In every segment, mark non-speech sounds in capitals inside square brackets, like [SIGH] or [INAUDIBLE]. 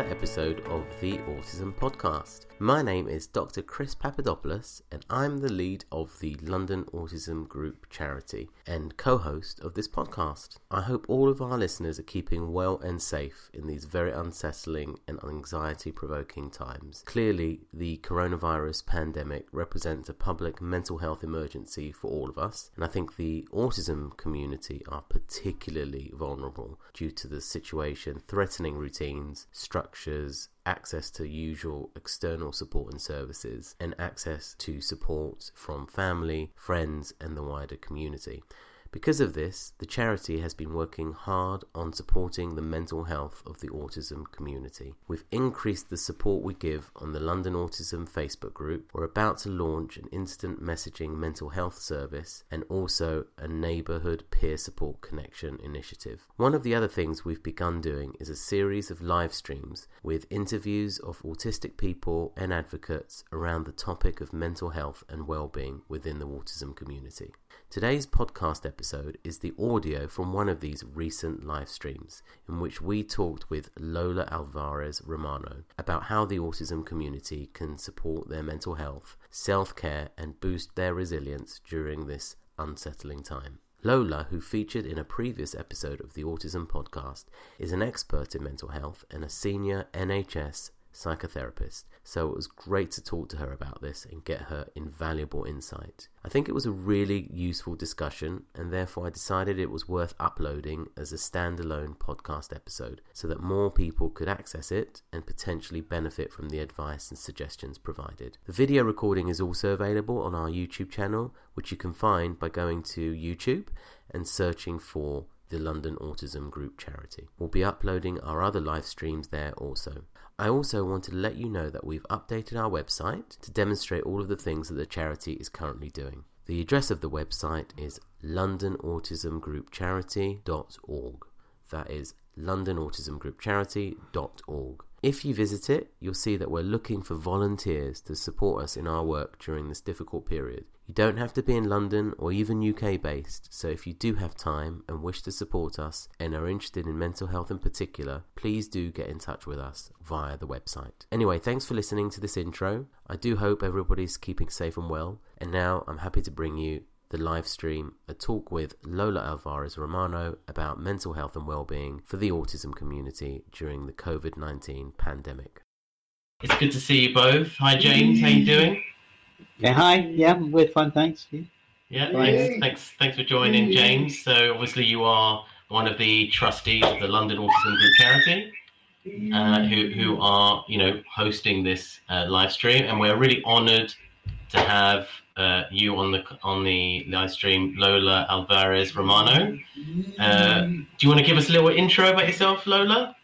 another episode of the Autism Podcast. My name is Dr. Chris Papadopoulos, and I'm the lead of the London Autism Group charity and co host of this podcast. I hope all of our listeners are keeping well and safe in these very unsettling and anxiety provoking times. Clearly, the coronavirus pandemic represents a public mental health emergency for all of us, and I think the autism community are particularly vulnerable due to the situation threatening routines, structures, access to usual external support and services, and access to support from family, friends, and the wider community. Because of this, the charity has been working hard on supporting the mental health of the autism community. We've increased the support we give on the London Autism Facebook group. We're about to launch an instant messaging mental health service and also a neighbourhood peer support connection initiative. One of the other things we've begun doing is a series of live streams with interviews of autistic people and advocates around the topic of mental health and well-being within the autism community. Today's podcast episode is the audio from one of these recent live streams in which we talked with Lola Alvarez Romano about how the autism community can support their mental health, self care, and boost their resilience during this unsettling time. Lola, who featured in a previous episode of the Autism Podcast, is an expert in mental health and a senior NHS psychotherapist, so it was great to talk to her about this and get her invaluable insight. I think it was a really useful discussion, and therefore I decided it was worth uploading as a standalone podcast episode so that more people could access it and potentially benefit from the advice and suggestions provided. The video recording is also available on our YouTube channel, which you can find by going to YouTube and searching for the London Autism Group charity. We'll be uploading our other live streams there also. I also wanted to let you know that we've updated our website to demonstrate all of the things that the charity is currently doing. The address of the website is londonautismgroupcharity.org. That is londonautismgroupcharity.org. If you visit it, you'll see that we're looking for volunteers to support us in our work during this difficult period. You don't have to be in London or even UK based, so if you do have time and wish to support us and are interested in mental health in particular, please do get in touch with us via the website. Anyway, thanks for listening to this intro. I do hope everybody's keeping safe and well, and now I'm happy to bring you the live stream, a talk with Lola Alvarez Romano about mental health and well-being for the autism community during the COVID-19 pandemic. It's good to see you both. Hi James, how you doing? Yeah, hi. Yeah, we're fine, thanks. Yeah, yeah thanks, thanks, thanks for joining, James. So obviously you are one of the trustees of the London Autism Group charity, uh, who who are you know hosting this uh, live stream, and we're really honoured to have uh, you on the on the live stream, Lola Alvarez Romano. Uh, do you want to give us a little intro about yourself, Lola?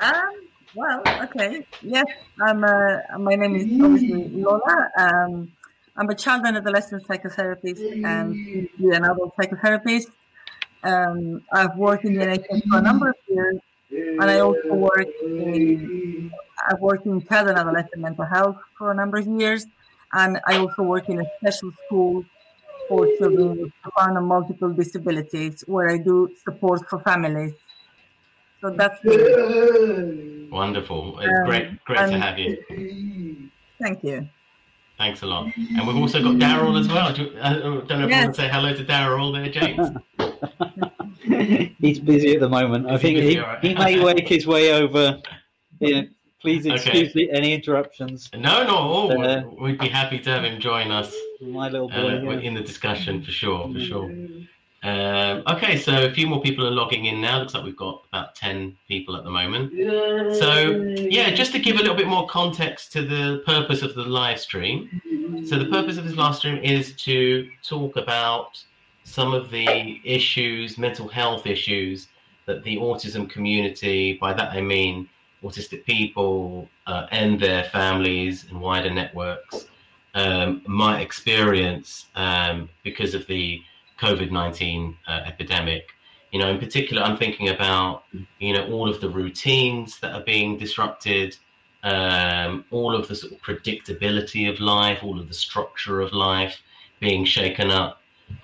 Um, well, okay. Yes, I'm. Uh, my name is obviously Lola. Um, I'm a child and adolescent psychotherapist and an adult psychotherapist. Um, I've worked in the NHS for a number of years, and I also work in. I've worked in child and adolescent mental health for a number of years and I also work in a special school for children with profound and multiple disabilities where I do support for families. So that's me. Wonderful. It's um, great great to have you. Thank you. Thanks a lot. And we've also got Daryl as well. Do, I don't know if yes. you want to say hello to Daryl there, James. [LAUGHS] [LAUGHS] He's busy at the moment. Is I think he, he, right? he may work his way over yeah, Please excuse okay. any interruptions. No, no, uh, we'd be happy to have him join us. My little boy uh, yeah. in the discussion for sure, for sure. Um, okay, so a few more people are logging in now. Looks like we've got about 10 people at the moment. So, yeah, just to give a little bit more context to the purpose of the live stream. So, the purpose of this live stream is to talk about some of the issues, mental health issues, that the autism community, by that I mean autistic people uh, and their families and wider networks um, might experience um, because of the COVID 19 uh, epidemic. You know, in particular, I'm thinking about, you know, all of the routines that are being disrupted, um, all of the sort of predictability of life, all of the structure of life being shaken up,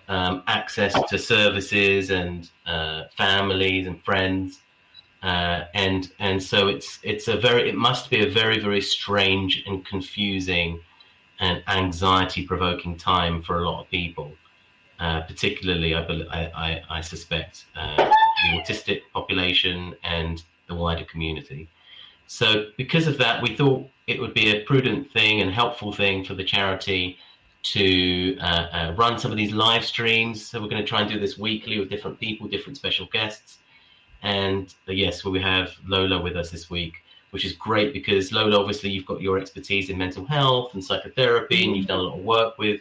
um, access to services and uh, families and friends Uh, and and so it's it's a very it must be a very very strange and confusing and anxiety provoking time for a lot of people, uh, particularly I, I, I suspect uh, the autistic population and the wider community. So because of that, we thought it would be a prudent thing and helpful thing for the charity to uh, uh, run some of these live streams. So we're going to try and do this weekly with different people, different special guests. And uh, yes, we have Lola with us this week, which is great because Lola, obviously, you've got your expertise in mental health and psychotherapy, and you've done a lot of work with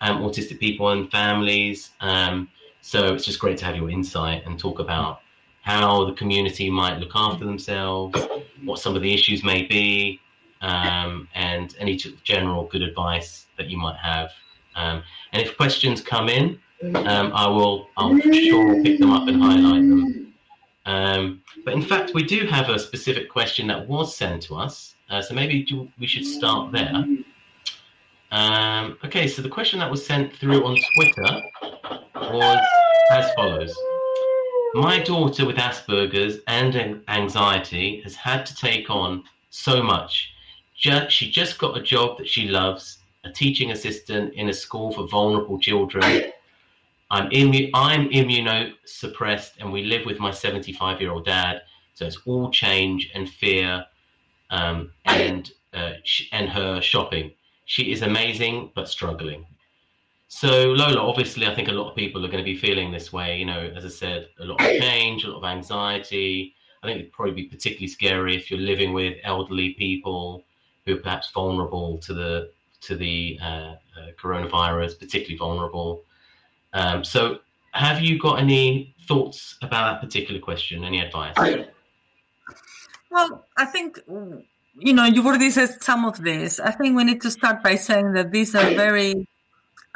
um, autistic people and families. Um, so it's just great to have your insight and talk about how the community might look after themselves, what some of the issues may be, um, and any general good advice that you might have. Um, and if questions come in, um, I will, I'll sure pick them up and highlight them. Um, but in fact, we do have a specific question that was sent to us. Uh, so maybe we should start there. Um, okay, so the question that was sent through on Twitter was as follows. My daughter with Asperger's and anxiety has had to take on so much just, she just got a job that she loves, a teaching assistant in a school for vulnerable children. I'm, immu- I'm immunosuppressed and we live with my 75 year old dad. So it's all change and fear um, and, uh, sh- and her shopping. She is amazing but struggling. So Lola, obviously, I think a lot of people are going to be feeling this way. You know, as I said, a lot of change, a lot of anxiety. I think it'd probably be particularly scary if you're living with elderly people who are perhaps vulnerable to the to the uh, uh, coronavirus, particularly vulnerable. Um, so, have you got any thoughts about that particular question? Any advice? Well, I think you know you've already said some of this. I think we need to start by saying that these are very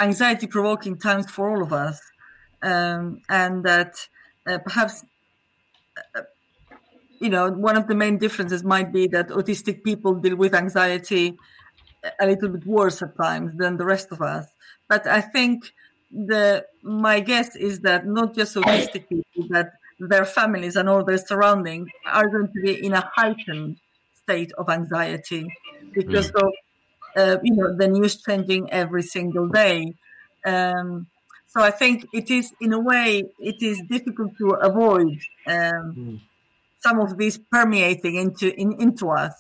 anxiety-provoking times for all of us, um, and that uh, perhaps uh, you know, one of the main differences might be that autistic people deal with anxiety a little bit worse at times than the rest of us. But I think the my guess is that not just autistic people, but their families and all their surroundings are going to be in a heightened state of anxiety because mm. of uh, you know the news changing every single day. Um, so I think it is, in a way, it is difficult to avoid um, mm some of this permeating into in, into us.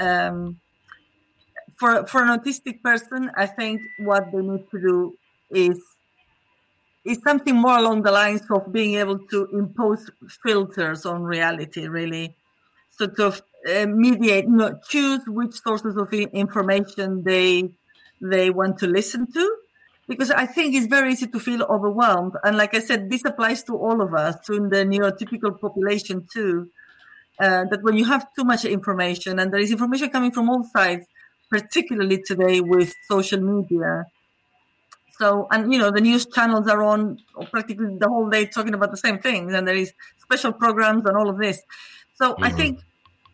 Um, for for an autistic person, I think what they need to do is is something more along the lines of being able to impose filters on reality, really, sort of uh, mediate, you know, choose which sources of information they they want to listen to because I think it's very easy to feel overwhelmed. And like I said, this applies to all of us, to the neurotypical population too. Uh, that when you have too much information and there is information coming from all sides, particularly today with social media. So, and you know, the news channels are on practically the whole day talking about the same things, and there is special programs and all of this. So, mm-hmm. I think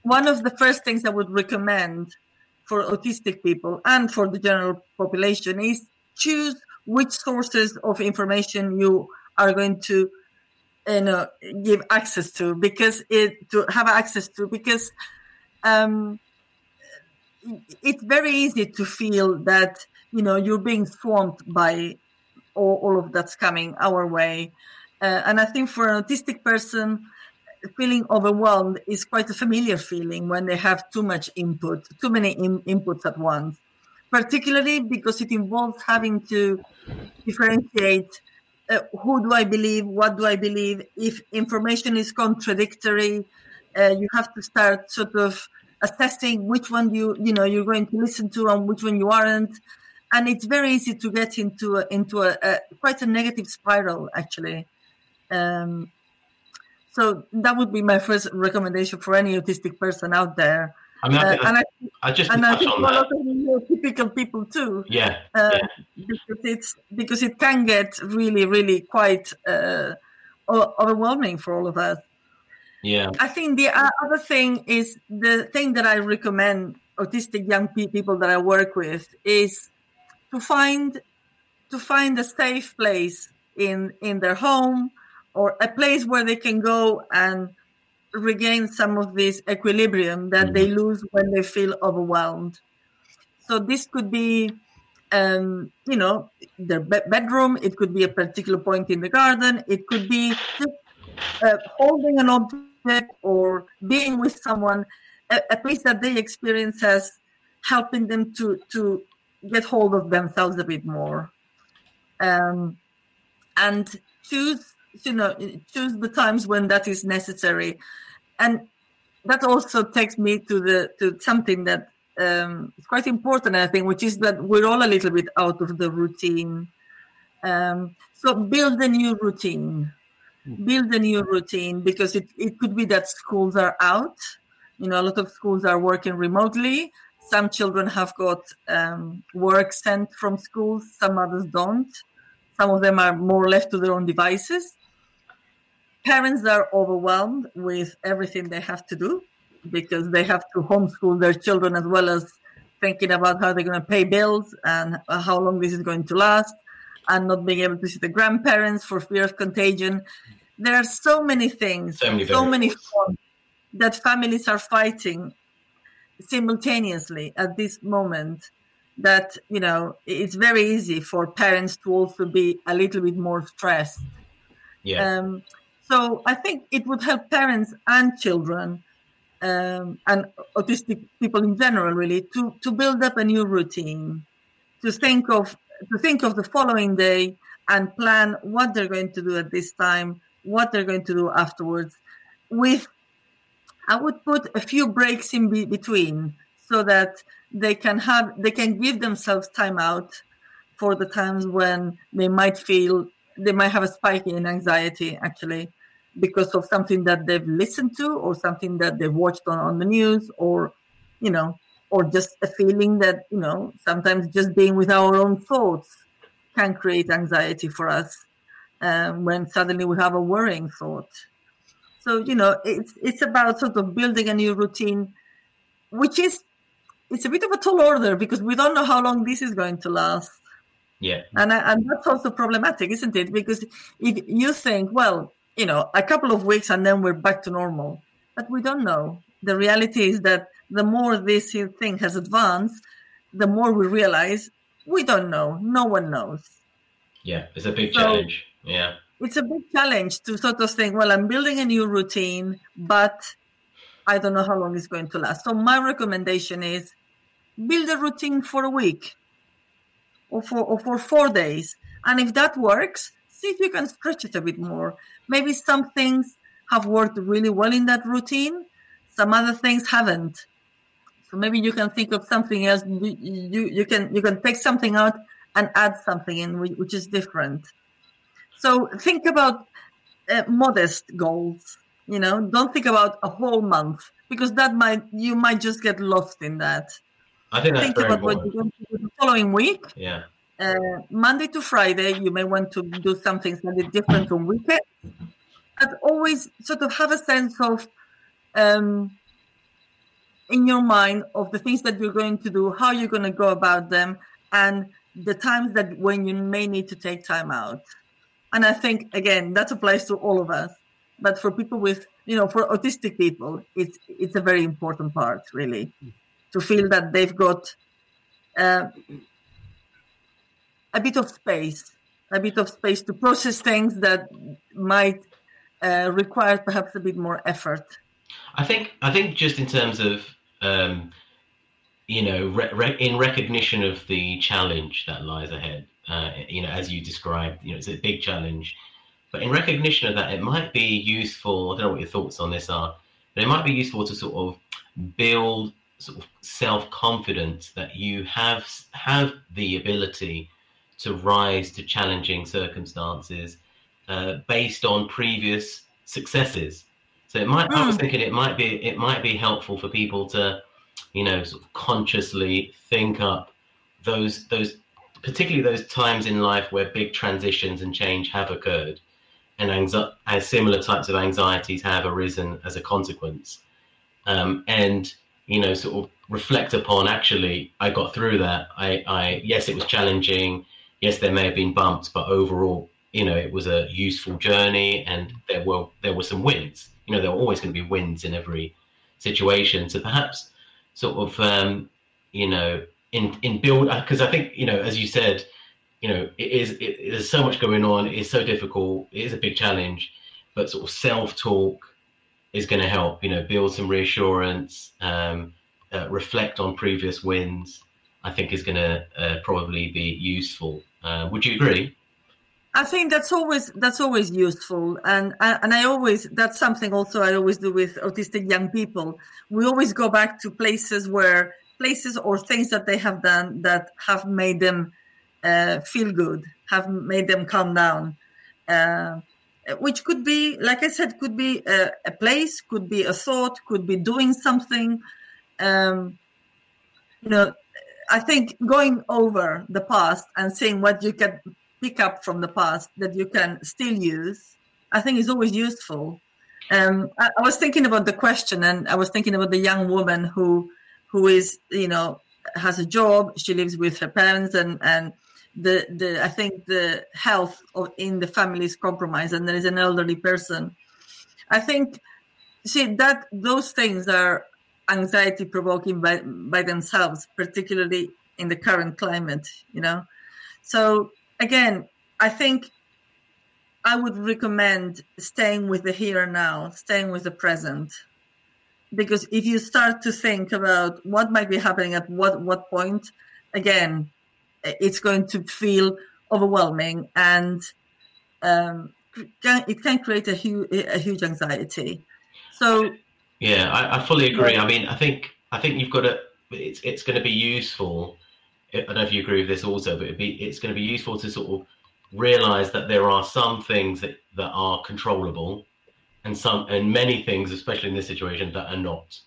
one of the first things I would recommend for autistic people and for the general population is choose which sources of information you are going to you know give access to because it to have access to because um it's very easy to feel that you know you're being swamped by all, all of that's coming our way uh, and i think for an autistic person feeling overwhelmed is quite a familiar feeling when they have too much input too many in, inputs at once particularly because it involves having to differentiate uh, who do I believe, what do I believe. If information is contradictory, uh, you have to start sort of assessing which one you you know you're going to listen to and which one you aren't. And it's very easy to get into a, into a, a quite a negative spiral actually. Um, so that would be my first recommendation for any autistic person out there. I mean, I, uh, and I, I just and I think a lot of typical people too. Yeah, uh, yeah, because it's because it can get really, really quite uh, overwhelming for all of us. Yeah, I think the other thing is the thing that I recommend autistic young people that I work with is to find to find a safe place in in their home or a place where they can go and regain some of this equilibrium that mm-hmm. they lose when they feel overwhelmed. So this could be, um, you know, their be- bedroom. It could be a particular point in the garden. It could be just uh, holding an object or being with someone, a, a place that they experience as helping them to to get hold of themselves a bit more, um, and choose you know choose the times when that is necessary. And that also takes me to the to something that um, is quite important i think which is that we're all a little bit out of the routine. Um, so build a new routine. Build a new routine because it, it could be that schools are out. You know a lot of schools are working remotely some children have got um, work sent from schools some others don't. Some of them are more left to their own devices. Parents are overwhelmed with everything they have to do because they have to homeschool their children as well as thinking about how they're going to pay bills and how long this is going to last and not being able to see the grandparents for fear of contagion. There are so many things, so many, so many that families are fighting simultaneously at this moment that you know it's very easy for parents to also be a little bit more stressed yeah um, so I think it would help parents and children um, and autistic people in general, really, to, to build up a new routine, to think of to think of the following day and plan what they're going to do at this time, what they're going to do afterwards. With I would put a few breaks in be- between so that they can have they can give themselves time out for the times when they might feel they might have a spike in anxiety actually because of something that they've listened to or something that they've watched on, on the news or you know or just a feeling that you know sometimes just being with our own thoughts can create anxiety for us um, when suddenly we have a worrying thought so you know it's it's about sort of building a new routine which is it's a bit of a tall order because we don't know how long this is going to last yeah and and that's also problematic isn't it because if you think well you know, a couple of weeks and then we're back to normal. But we don't know. The reality is that the more this thing has advanced, the more we realize we don't know. No one knows. Yeah, it's a big so challenge. Yeah. It's a big challenge to sort of think, well, I'm building a new routine, but I don't know how long it's going to last. So my recommendation is build a routine for a week or for or for four days. And if that works, see if you can stretch it a bit more. Maybe some things have worked really well in that routine, some other things haven't. So maybe you can think of something else. You, you, you can you can take something out and add something in, which is different. So think about uh, modest goals. You know, don't think about a whole month because that might you might just get lost in that. I think that's think very about important. what you're going to do the following week. Yeah uh, Monday to Friday, you may want to do something slightly different on weekend, but always sort of have a sense of um, in your mind of the things that you're going to do, how you're going to go about them, and the times that when you may need to take time out. And I think again that applies to all of us, but for people with you know for autistic people, it's it's a very important part really to feel that they've got. Uh, a bit of space, a bit of space to process things that might uh, require perhaps a bit more effort. I think I think just in terms of um, you know re- re- in recognition of the challenge that lies ahead, uh, you know as you described, you know it's a big challenge, but in recognition of that, it might be useful. I don't know what your thoughts on this are, but it might be useful to sort of build sort of self confidence that you have have the ability to rise to challenging circumstances uh, based on previous successes. So it might. Mm. I was hmm. thinking it might be it might be helpful for people to, you know, sort of consciously think up those those particularly those times in life where big transitions and change have occurred, and anxi- as similar types of anxieties have arisen as a consequence, um, and you know, sort of reflect upon. Actually, I got through that. I, I yes, it was challenging yes, there may have been bumps, but overall, you know, it was a useful journey, and there were there were some wins you know there are always going to be wins in every situation. So perhaps sort of um, you know in in build because I think you know as you said you know it is it, there's so much going on. It is so difficult. It is a big challenge, but sort of self talk is going to help. You know, build some reassurance, um, uh, reflect on previous wins. I think is going to uh, probably be useful. Uh, would you agree? I think that's always that's always useful, and and I always that's something also I always do with autistic young people. We always go back to places where places or things that they have done that have made them uh, feel good, have made them calm down. Uh, which could be, like I said, could be a, a, place, could be a thought, could be doing something. Um, you know, I think going over the past and seeing what you can pick up from the past that you can still use, I think is always useful. Um, I, I, was thinking about the question, and I was thinking about the young woman who, who is, you know, has a job. She lives with her parents, and and the the I think the health of, in the family is compromised, and there is an elderly person. I think, see that those things are anxiety provoking by by themselves, particularly in the current climate. You know, so again, I think I would recommend staying with the here and now, staying with the present. Because if you start to think about what might be happening at what, what point, again, it's going to feel overwhelming and um, it can create a huge, a huge anxiety. So, yeah, I, I fully agree. I mean, I think I think you've got to. It's it's going to be useful I don't know if you agree with this also, but it'd be, it's going to be useful to sort of realize that there are some things that, that are controllable and some and many things, especially in this situation, that are not.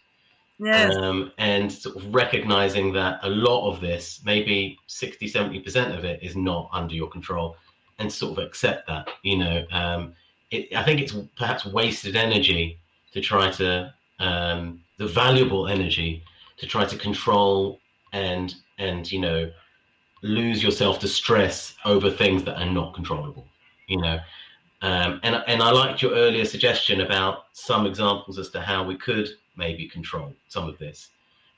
Yes. Um, and sort of recognizing that a lot of this, maybe 60, 70% of it is not under your control and sort of accept that, you know, um, it, I think it's perhaps wasted energy to try to, um, the valuable energy to try to control and and you know lose yourself to stress over things that are not controllable you know um, and and I liked your earlier suggestion about some examples as to how we could maybe control some of this.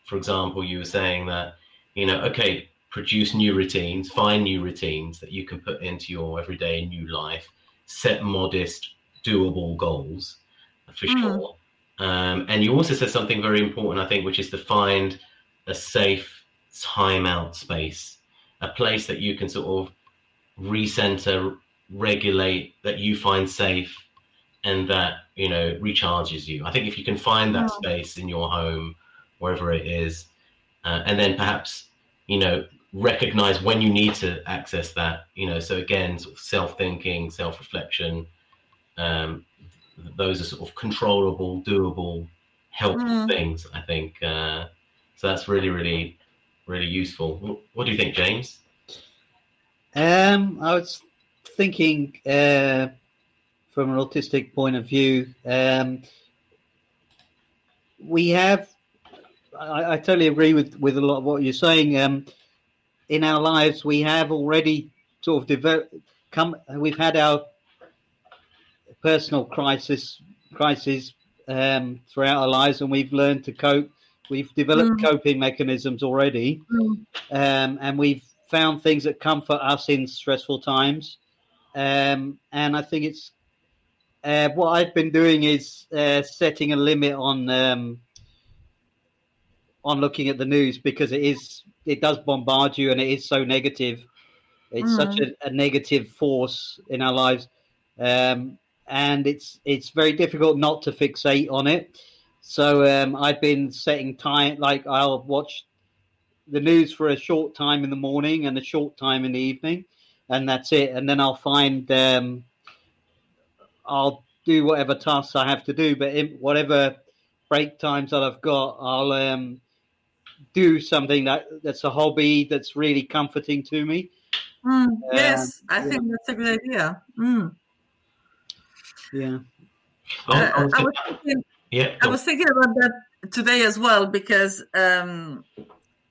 For example, you were saying that you know, okay, produce new routines, find new routines that you can put into your everyday new life, set modest, doable goals for mm. sure. Um, and you also said something very important, I think, which is to find a safe time out space, a place that you can sort of recenter, regulate, that you find safe, and that you know recharges you. I think if you can find that space in your home, wherever it is, uh, and then perhaps you know recognize when you need to access that. You know, so again, sort of self-thinking, self-reflection. Um, those are sort of controllable, doable, helpful mm. things. I think. Uh, so that's really, really really useful. What do you think, James? Um, I was thinking uh, from an autistic point of view. Um, we have, I, I, totally agree with, with a lot of what you're saying. Um, in our lives, we have already sort of developed, come, we've had our personal crisis, crisis um, throughout our lives, and we've learned to cope We've developed mm. coping mechanisms already, mm. um, and we've found things that comfort us in stressful times. Um, and I think it's uh, what I've been doing is uh, setting a limit on um, on looking at the news because it is it does bombard you and it is so negative. It's mm. such a, a, negative force in our lives, um, and it's it's very difficult not to fixate on it. So um, I've been setting time, like I'll watch the news for a short time in the morning and a short time in the evening, and that's it. And then I'll find, um, I'll do whatever tasks I have to do, but in whatever break times that I've got, I'll um, do something that that's a hobby that's really comforting to me. Mm, yes, I think that's a good idea. Mm. Yeah. Uh, I was thinking, yeah. I was thinking about that today as well because um,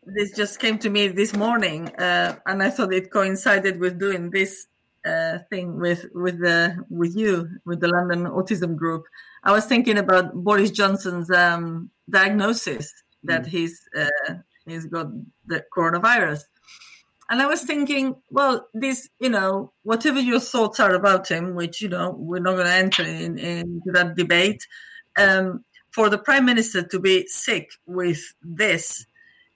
this just came to me this morning, uh, and I thought it coincided with doing this uh, thing with with the with you with the London Autism Group, I was thinking about Boris Johnson's um, diagnosis that mm. he's uh, he's got the coronavirus, and I was thinking, well, this you know whatever your thoughts are about him, which you know we're not going to enter in, into that debate. Um, for the prime minister to be sick with this,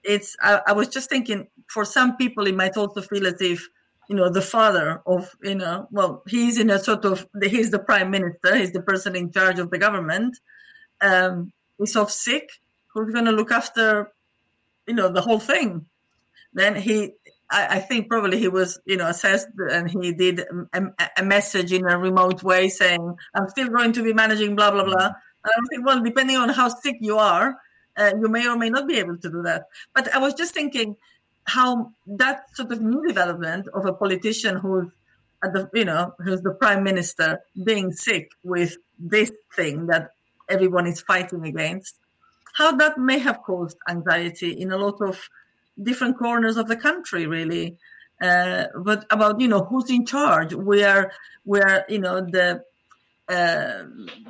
it's I, I was just thinking for some people it might also feel as if you know the father of you know well he's in a sort of he's the prime minister he's the person in charge of the government. Um he's off sick. Who's going to look after you know the whole thing? Then he I, I, think probably he was you know assessed and he did a, a, message in a remote way saying i'm still going to be managing blah blah blah. And i think well depending on how sick you are uh, you may or may not be able to do that. But i was just thinking how that sort of new development of a politician who's at the you know who's the prime minister being sick with this thing that everyone is fighting against how that may have caused anxiety in a lot of different corners of the country really. Uh, but about you know who's in charge? Where where you know the uh,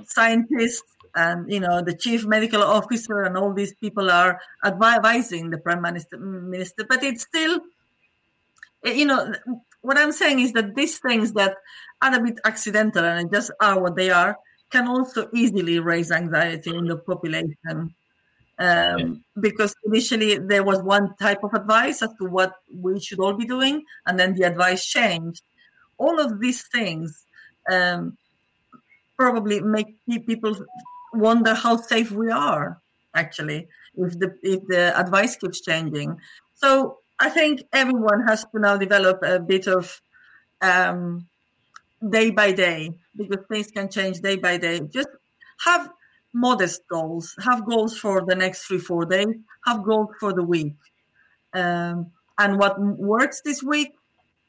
scientists and you know the chief medical officer and all these people are advising the prime minister minister but it's still you know what i'm saying is that these things that are a bit accidental and just are what they are can also easily raise anxiety in the population um, because initially there was one type of advice as to what we should all be doing and then the advice changed. All of these things um, probably make people wonder how safe we are actually if the if the advice keeps changing. So I think everyone has to now develop a bit of um, day by day because things can change day by day. Just have modest goals. Have goals for the next three four days. Have goals for the week. Um, and what works this week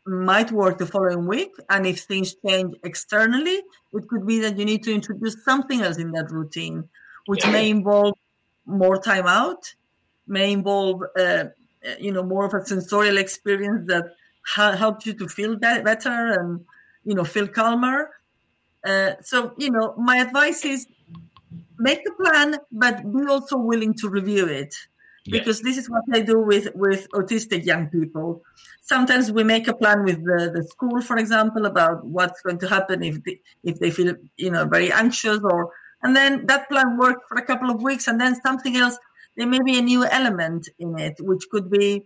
might work the following week. And if things change externally, it could be that you need to introduce something else in that routine, which yeah. may involve more time out, may involve, uh, you know, more of a sensorial experience that ha- helps you to feel be- better and, you know, feel calmer. Uh, so, you know, my advice is make a plan, but be also willing to review it because this is what I do with with autistic young people. Sometimes we make a plan with the, the school, for example, about what's going to happen if they, if they feel you know very anxious, or and then that plan works for a couple of weeks, and then something else. There may be a new element in it, which could be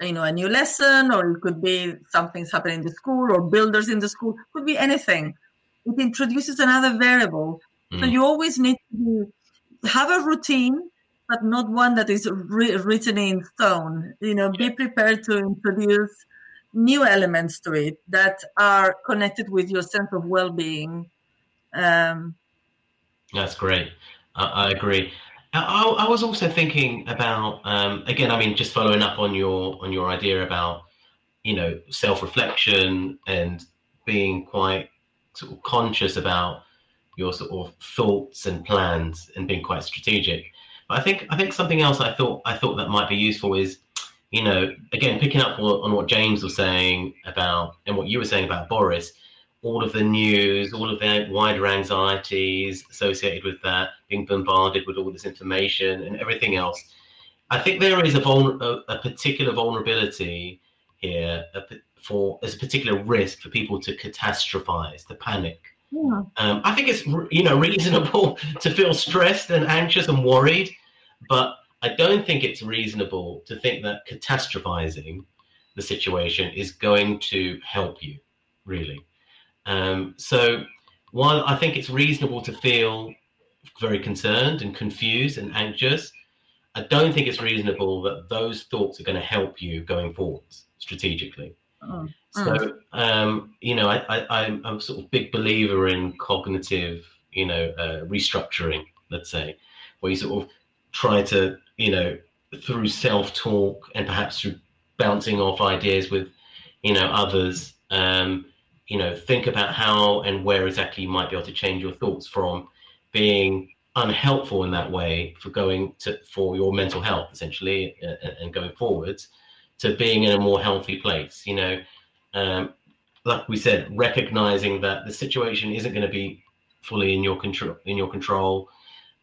you know a new lesson, or it could be something's happening in the school, or builders in the school. Could be anything. It introduces another variable. Mm. So you always need to have a routine but not one that is re- written in stone. You know, be prepared to introduce new elements to it that are connected with your sense of well-being. Um, That's great. I, I agree. I, I, was also thinking about um, again. I mean, just following up on your on your idea about you know self-reflection and being quite sort of conscious about your sort of thoughts and plans and being quite strategic. But I think I think something else I thought I thought that might be useful is, you know, again picking up on what James was saying about and what you were saying about Boris, all of the news, all of the wider anxieties associated with that, being bombarded with all this information and everything else. I think there is a, a, particular vulnerability here for as a particular risk for people to catastrophize, to panic. Yeah. Um, I think it's you know reasonable [LAUGHS] to feel stressed and anxious and worried but I don't think it's reasonable to think that catastrophizing the situation is going to help you, really. Um, so while I think it's reasonable to feel very concerned and confused and anxious, I don't think it's reasonable that those thoughts are going to help you going forwards strategically. Oh. So, um, you know, I, am a sort of big believer in cognitive, you know, uh, restructuring, let's say, where you sort of try to, you know, through self talk and perhaps through bouncing off ideas with, you know, others, um, you know, think about how and where exactly you might be able to change your thoughts from being unhelpful in that way for going to for your mental health essentially uh, and going forwards to being in a more healthy place you know um, like we said, recognizing that the situation isn't going to be fully in your control. In your control,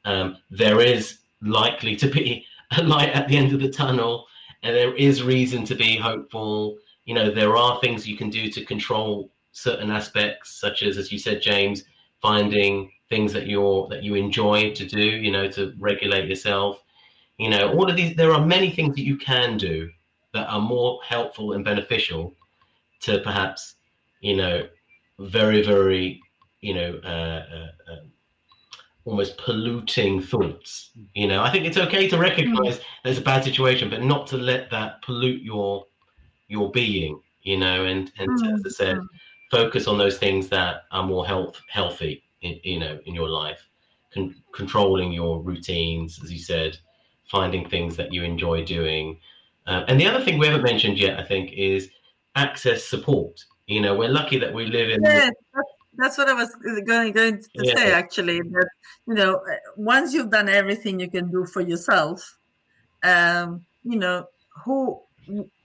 um, there is likely to be [LAUGHS] a light at the end of the tunnel, and there is reason to be hopeful. You know, there are things you can do to control certain aspects, such as, as you said, James, finding things that you're that you enjoy to do. You know, to regulate yourself. You know, all of these. There are many things that you can do that are more helpful and beneficial to perhaps you know, very, very, you know, uh, uh, uh, almost polluting thoughts. You know, I think it's okay to recognize mm. there's a bad situation, but not to let that pollute your your being. You know, and and mm. as I said, mm. focus on those things that are more health healthy. In, you know, in your life, Con- controlling your routines, as you said, finding things that you enjoy doing. Uh, and the other thing we haven't mentioned yet, I think, is access support. You know, we're lucky that we live in. Yeah, that's what I was going, going to yeah. say actually. That you know, once you've done everything you can do for yourself, um, you know, who,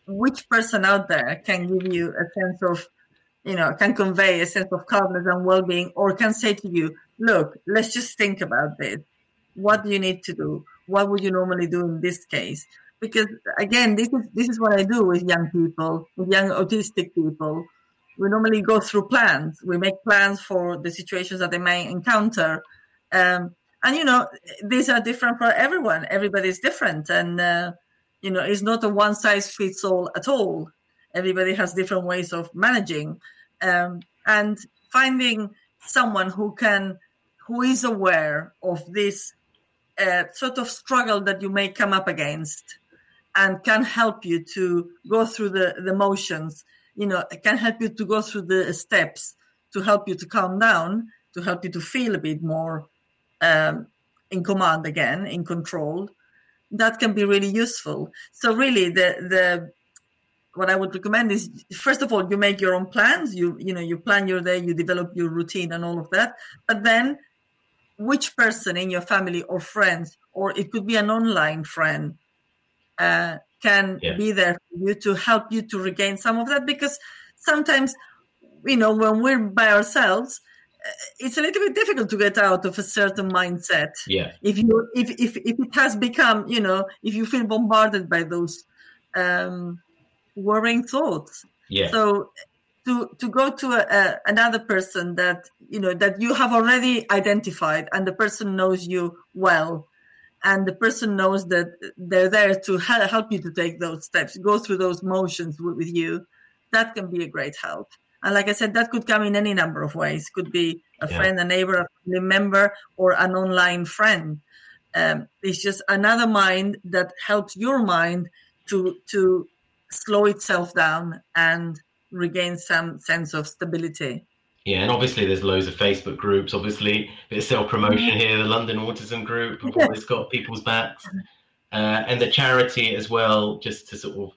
which person out there can give you a sense of, you know, can convey a sense of calmness and well-being, or can say to you, "Look, let's just think about this. What do you need to do? What would you normally do in this case?" Because again, this is this is what I do with young people, with young autistic people we normally go through plans. We make plans for the situations that they may encounter. Um, and, you know, these are different for everyone. Everybody's different. And, uh, you know, it's not a one size fits all at all. Everybody has different ways of managing. Um, and finding someone who can, who is aware of this uh, sort of struggle that you may come up against and can help you to go through the, the motions you know, can help you to go through the steps to help you to calm down, to help you to feel a bit more um, in command again, in control. That can be really useful. So really, the the what I would recommend is first of all you make your own plans. You you know you plan your day, you develop your routine and all of that. But then, which person in your family or friends, or it could be an online friend, uh, can yeah. be there for you to help you to regain some of that because sometimes you know when we're by ourselves uh, it's a little bit difficult to get out of a certain mindset. Yeah. If you if if, if it has become you know if you feel bombarded by those um worrying thoughts. Yeah. So to to go to a, a, another person that you know that you have already identified and the person knows you well and the person knows that they're there to help you to take those steps, go through those motions with you, that can be a great help. And like I said, that could come in any number of ways. Could be a yeah. friend, a neighbor, a family member, or an online friend. Um, it's just another mind that helps your mind to to slow itself down and regain some sense of stability. Yeah, and obviously there's loads of Facebook groups. Obviously, bit of self promotion mm-hmm. here. The London Autism Group always got people's backs, uh, and the charity as well. Just to sort of,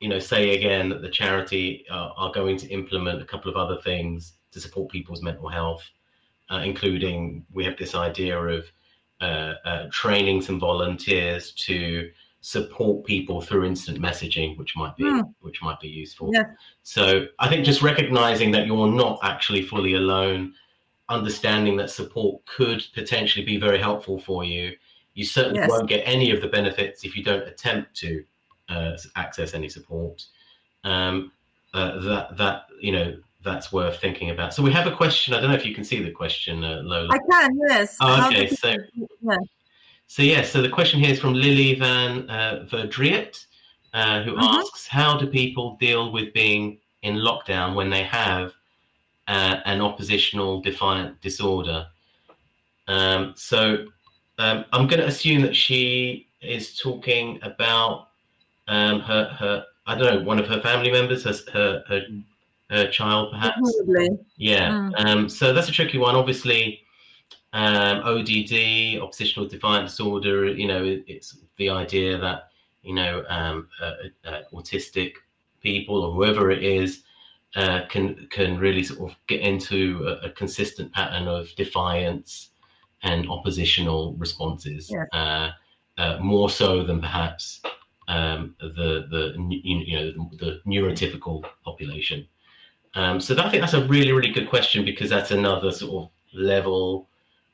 you know, say again that the charity uh, are going to implement a couple of other things to support people's mental health, uh, including we have this idea of uh, uh, training some volunteers to support people through instant messaging, which might be mm. which might be useful. Yeah. So I think just recognizing that you're not actually fully alone, understanding that support could potentially be very helpful for you. You certainly yes. won't get any of the benefits if you don't attempt to uh, access any support. Um, uh, that that you know that's worth thinking about. So we have a question. I don't know if you can see the question, uh, Lola. I can. Yes. Oh, okay. So. Yeah. So yeah, so the question here is from Lily van uh, Verdriet, uh, who mm-hmm. asks, "How do people deal with being in lockdown when they have uh, an oppositional defiant disorder?" Um, so um, I'm going to assume that she is talking about um, her her I don't know one of her family members, her her her, her child perhaps. Probably. Yeah. Mm. Um, so that's a tricky one. Obviously um, ODD, oppositional defiant disorder, you know, it, it's the idea that, you know, um, uh, uh, autistic people or whoever it is uh, can can really sort of get into a, a, consistent pattern of defiance and oppositional responses, yeah. Uh, uh, more so than perhaps um, the the you know the, the neurotypical population. Um, so that, I think that's a really, really good question because that's another sort of level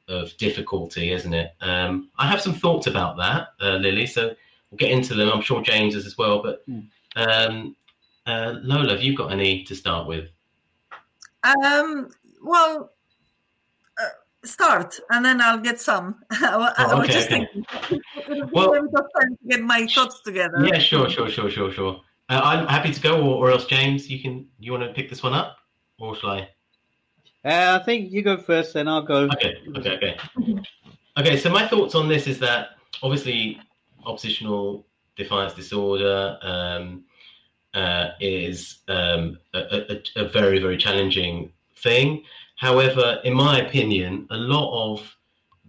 of difficulty, isn't it? Um, I have some thoughts about that, uh, Lily. So we'll get into them. I'm sure James is as well. But Mm. um, uh, Lola, have you got any to start with? Um, well, uh, start and then I'll get some. [LAUGHS] I, wa- I Oh, was okay, just okay. thinking, [LAUGHS] Well- a bit time to get my thoughts together. Yeah, sure, sure, sure, sure, sure. Uh, I'm happy to go, or, or else James, you can. You want to pick this one up, or shall I? Uh, I think you go first, then I'll go. Okay, okay, okay. Okay, so my thoughts on this is that obviously oppositional defiance disorder um, uh, is um, a, a, a very, very challenging thing. However, in my opinion, a lot of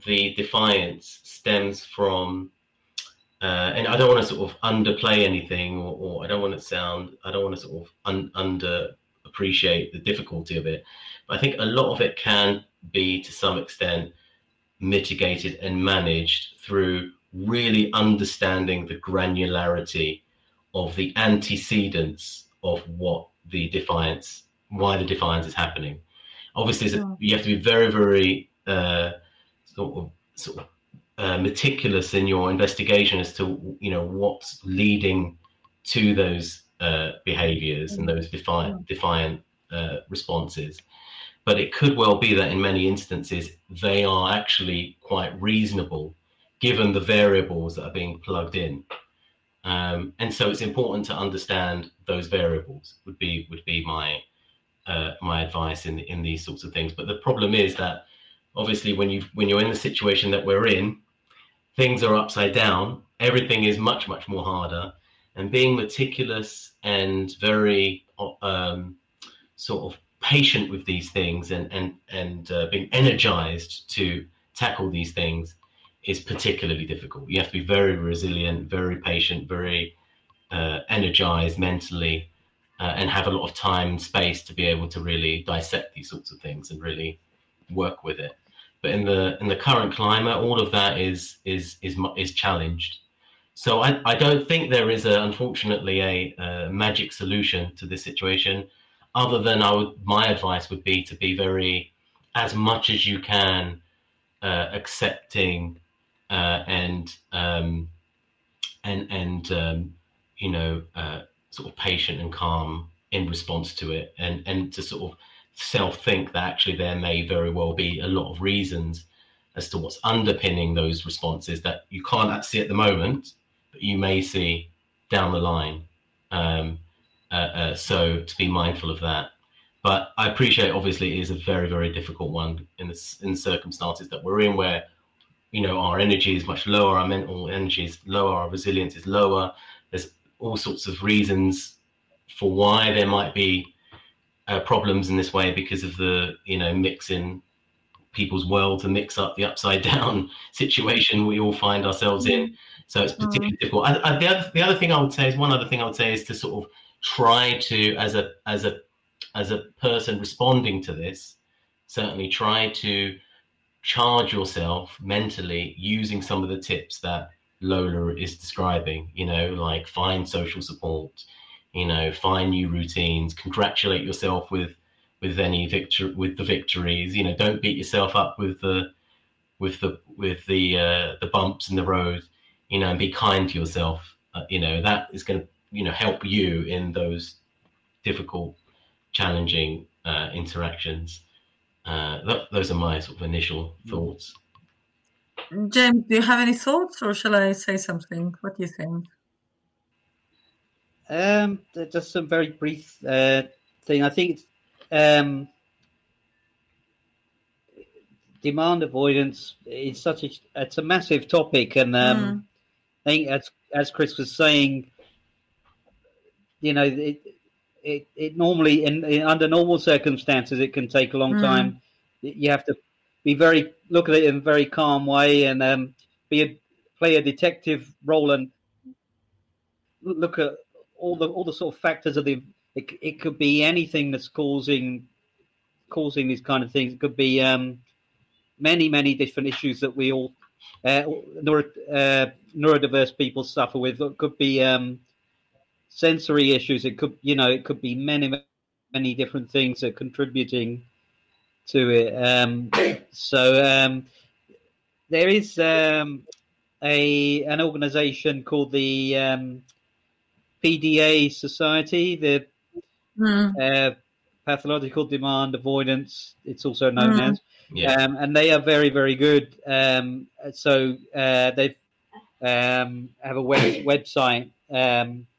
the defiance stems from, uh, and I don't want to sort of underplay anything, or, or I don't want to sound, I don't want to sort of un, under appreciate the difficulty of it. But I think a lot of it can be, to some extent, mitigated and managed through really understanding the granularity of the antecedents of what the defiance, why the defiance is happening. Obviously, a- you have to be very, very uh, sort of, sort of uh, meticulous in your investigation as to you know what's leading to those uh, behaviors and those defiant defiant uh, responses. But it could well be that in many instances they are actually quite reasonable given the variables that are being plugged in. Um, and so it's important to understand those variables would be would be my uh, my advice in in these sorts of things. But the problem is that obviously when you when you're in the situation that we're in, things are upside down. Everything is much much more harder, and being meticulous and very um, sort of patient with these things and and and uh, being energized to tackle these things is particularly difficult. You have to be very resilient, very patient, very uh, energized mentally, uh, and have a lot of time and space to be able to really dissect these sorts of things and really work with it. But in the in the current climate, all of that is is is is challenged. So I, I don't think there is a unfortunately a, a magic solution to this situation, other than I would my advice would be to be very as much as you can uh, accepting uh, and um, and and um, you know uh, sort of patient and calm in response to it, and and to sort of self think that actually there may very well be a lot of reasons as to what's underpinning those responses that you can't see at the moment, but you may see down the line. Um, uh, uh, so to be mindful of that. But I appreciate, obviously, it is a very, very difficult one in the in circumstances that we're in, where you know our energy is much lower, our mental energy is lower, our resilience is lower. There's all sorts of reasons for why there might be uh, problems in this way because of the you know mixing people's world to mix up the upside [LAUGHS] down situation we all find ourselves in. So it's particularly difficult. I, I, the other the other thing I would say is one other thing I would say is to sort of try to as a as a as a person responding to this certainly try to charge yourself mentally using some of the tips that Lola is describing, you know, like find social support, you know, find new routines, congratulate yourself with with any victory with the victories, you know, don't beat yourself up with the with the with the uh, the bumps in the road, you know, and be kind to yourself. Uh, you know, that is going to you know help you in those difficult, challenging uh, interactions. Uh, th- those are my sort of initial thoughts. James, do you have any thoughts, or shall I say something? What do you think? Um, just some very brief uh, thing. I think it's, um, demand avoidance is such a it's a massive topic, and um, I think as as Chris was saying, you know, it it, it normally in, in under normal circumstances it can take a long Mm. time. You have to be very look at it in a very calm way and um, be a play a detective role and look at all the all the sort of factors of the it, it could be anything that's causing causing these kind of things it could be um many many different issues that we all uh, neuro, uh, neurodiverse people suffer with it could be um sensory issues it could you know it could be many many different things are contributing to it. Um, so um, there is um, a an organisation called the um, PDA Society, the Mm. uh, Pathological Demand Avoidance. It's also known Mm. as, Yeah. um, and they are very very good. Um, so uh, they um, have a web, website, um, wh-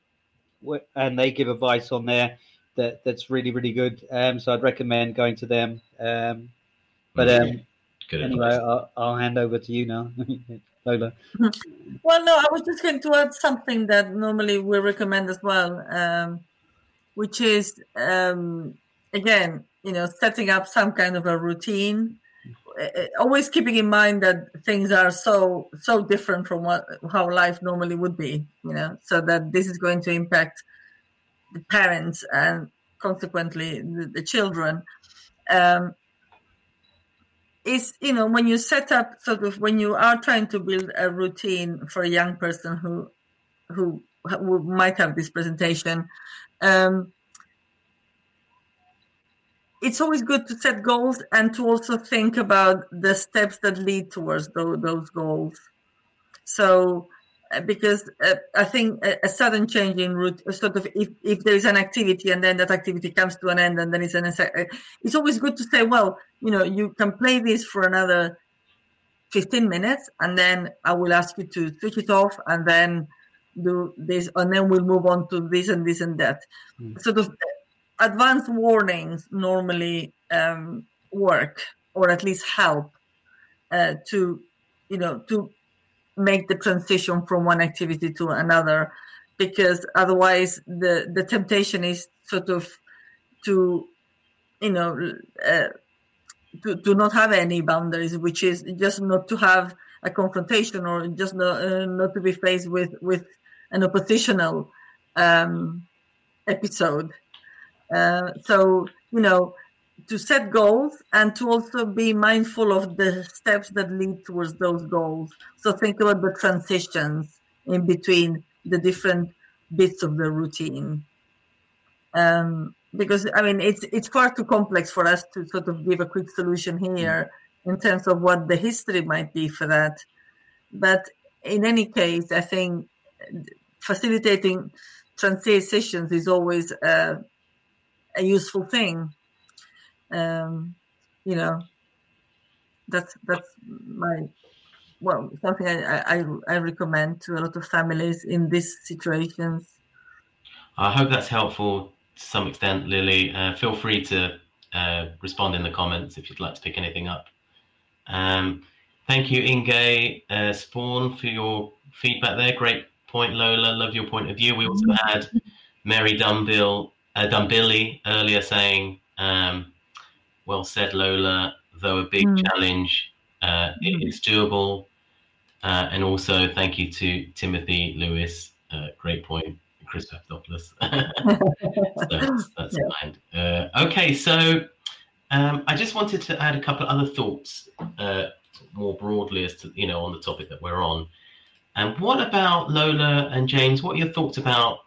and they give advice on there that that's really really good. Um, so I'd recommend going to them. Um, but um, Good anyway. I'll, I'll hand over to you now, [LAUGHS] Lola. Well, no, I was just going to add something that normally we recommend as well, um, which is um, again, you know, setting up some kind of a routine. Always keeping in mind that things are so so different from what how life normally would be, you know, so that this is going to impact the parents and consequently the, the children. Um, is you know when you set up sort of when you are trying to build a routine for a young person who who, who might have this presentation um, it's always good to set goals and to also think about the steps that lead towards those, those goals so uh, because uh, I think a, a sudden change in route, sort of, if, if there is an activity and then that activity comes to an end and then it's an, uh, it's always good to say, well, you know, you can play this for another 15 minutes and then I will ask you to switch it off and then do this and then we'll move on to this and this and that. Mm. Sort of advanced warnings normally um, work or at least help uh, to, you know, to make the transition from one activity to another because otherwise the the temptation is sort of to you know uh, to, to not have any boundaries which is just not to have a confrontation or just not, uh, not to be faced with with an oppositional um, episode uh, so you know to set goals and to also be mindful of the steps that lead towards those goals. So think about the transitions in between the different bits of the routine. Um, because I mean, it's it's far too complex for us to sort of give a quick solution here in terms of what the history might be for that. But in any case, I think facilitating transitions is always a, a useful thing um, you know, that's that's my well something I, I I recommend to a lot of families in these situations. I hope that's helpful to some extent, Lily. Uh, feel free to uh, respond in the comments if you'd like to pick anything up. Um, thank you, Inge uh, Spawn, for your feedback there. Great point, Lola. Love your point of view. We also had Mary Dumbill, uh, Dumbilly earlier saying, um, well said, Lola, though a big Mm. challenge, uh, it is doable. Uh, and also, thank you to Timothy Lewis. Uh, great point, Chris Papadopoulos. [LAUGHS] so that's, that's Yeah. kind. Uh, okay, so um, I just wanted to add a couple of other thoughts uh, more broadly as to you know on the topic that we're on. And what about Lola and James? What are your thoughts about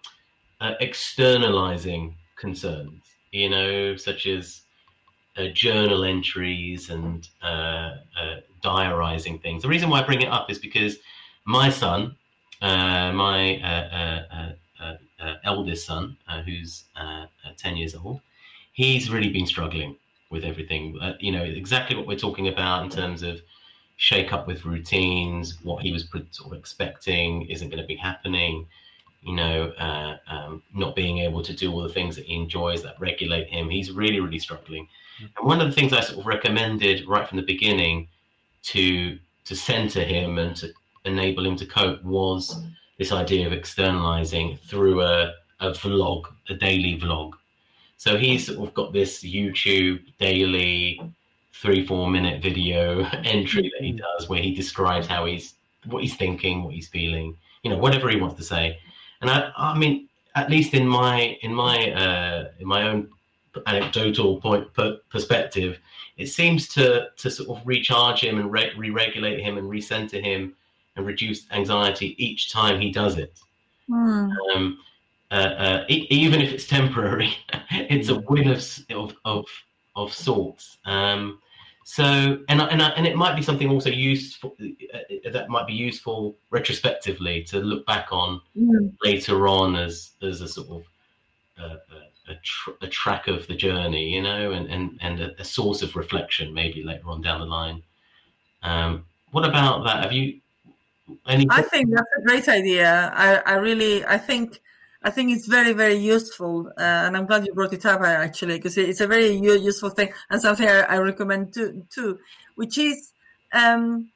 uh, externalizing concerns? You know, such as uh, journal entries and uh, uh, diarizing things. The reason why I bring it up is because my son, uh, my uh, eldest son, who's uh, uh, 10 years old, he's really been struggling with everything. You know, exactly what we're talking about in terms of shake up with routines, what he was sort of expecting isn't going to be happening. You know, uh, um, not being able to do all the things that he enjoys that regulate him. He's really, really struggling. And one of the things I sort of recommended right from the beginning to to center him and to enable him to cope was this idea of externalizing through a, a vlog, a daily vlog. So he's sort of got this YouTube daily three, four minute video [LAUGHS] entry that he does where he describes how he's what he's thinking, what he's feeling, you know, whatever he wants to say. And I I mean, at least in my in my uh in my own anecdotal point per, perspective, it seems to to sort of recharge him and re- re-regulate him and recenter him and reduce anxiety each time he does it. Hmm. Um, uh, uh, e- even if it's temporary, [LAUGHS] it's a win of of of, of sorts. Um, so, and and and it might be something also useful uh, that might be useful retrospectively to look back on Mm. later on as as a sort of uh, a, a, tr- a track of the journey, you know, and and and a, a source of reflection maybe later on down the line. Um, what about that? Have you any? I think that's a great idea. I, I really, I think, I think it's very, very useful, uh, and I'm glad you brought it up uh, actually, because it's a very useful thing and something I, I recommend too, too, which is um,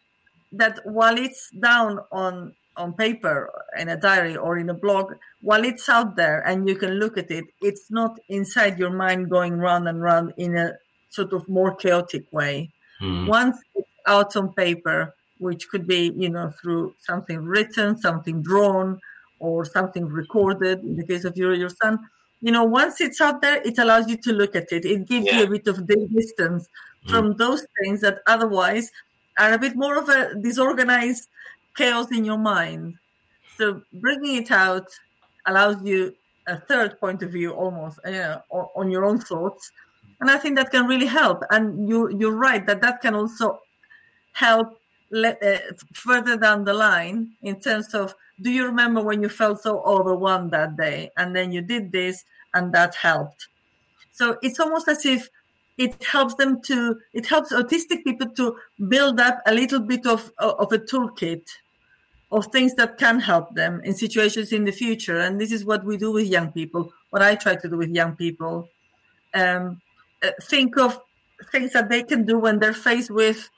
that while it's down on on paper in a diary or in a blog, while it's out there and you can look at it, it's not inside your mind going round and round in a sort of more chaotic way. Hmm, once it's out on paper, which could be, you know, through something written, something drawn, or something recorded, in the case of your, your son, you know, once it's out there, it allows you to look at it. It gives you a bit of di- distance from those things that otherwise are a bit more of a disorganized chaos in your mind. So bringing it out allows you a third point of view almost, you know, on, on your own thoughts and I think that can really help. And you you're right that that can also help le- uh, further down the line in terms of do you remember when you felt so overwhelmed that day and then you did this and that helped. So it's almost as if it helps them to it helps autistic people to build up a little bit of of a toolkit of things that can help them in situations in the future and this is what we do with young people what i try to do with young people um, uh, think of things that they can do when they're faced with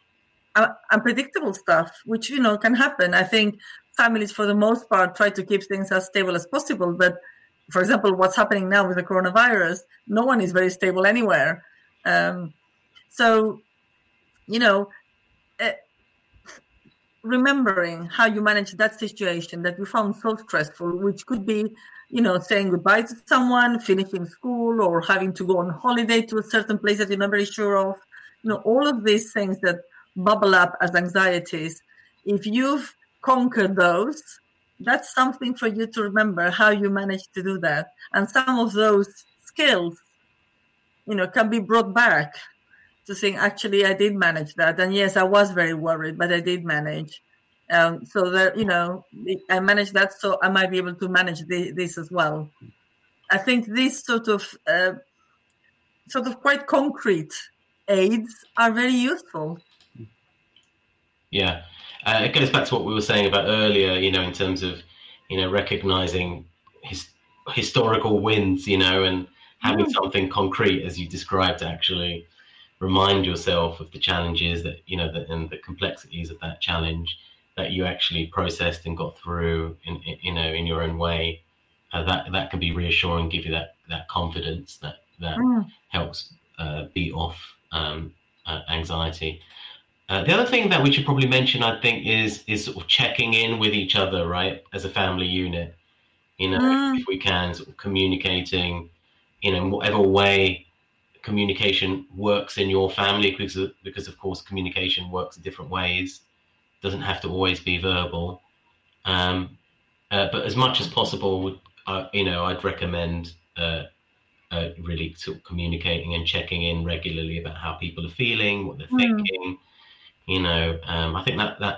uh, unpredictable stuff, which you know can happen. I think families, for the most part, try to keep things as stable as possible. But for example, what's happening now with the coronavirus, no one is very stable anywhere. Um, so, you know, uh, remembering how you manage that situation that you found so stressful, which could be you know, saying goodbye to someone, finishing school, or having to go on holiday to a certain place that you're not very sure of. You know, all of these things that bubble up as anxieties. If you've conquered those, that's something for you to remember how you managed to do that. And some of those skills, you know, can be brought back to saying, actually, I did manage that. And yes, I was very worried, but I did manage. Um, so that you know, I managed that, so I might be able to manage the, this as well. I think these sort of uh, sort of quite concrete aids are very useful. Yeah, uh, it goes back to what we were saying about earlier. You know, in terms of you know recognizing his, historical wins. You know, and having Mm. something concrete, as you described, to actually remind yourself of the challenges that you know the, and the complexities of that challenge that you actually processed and got through in, in you know in your own way. Uh, that that can be reassuring, give you that that confidence that that Mm. helps uh, beat off um, uh, anxiety. Uh, the other thing that we should probably mention, I think, is is sort of checking in with each other, right, as a family unit. You know, Mm. if we can, sort of communicating, you know, in whatever way communication works in your family, because of, because of course communication works in different ways. Doesn't have to always be verbal, um, uh, but as much as possible, uh, you know, I'd recommend uh, uh, really sort of communicating and checking in regularly about how people are feeling, what they're Mm. thinking. You know, um, I think that that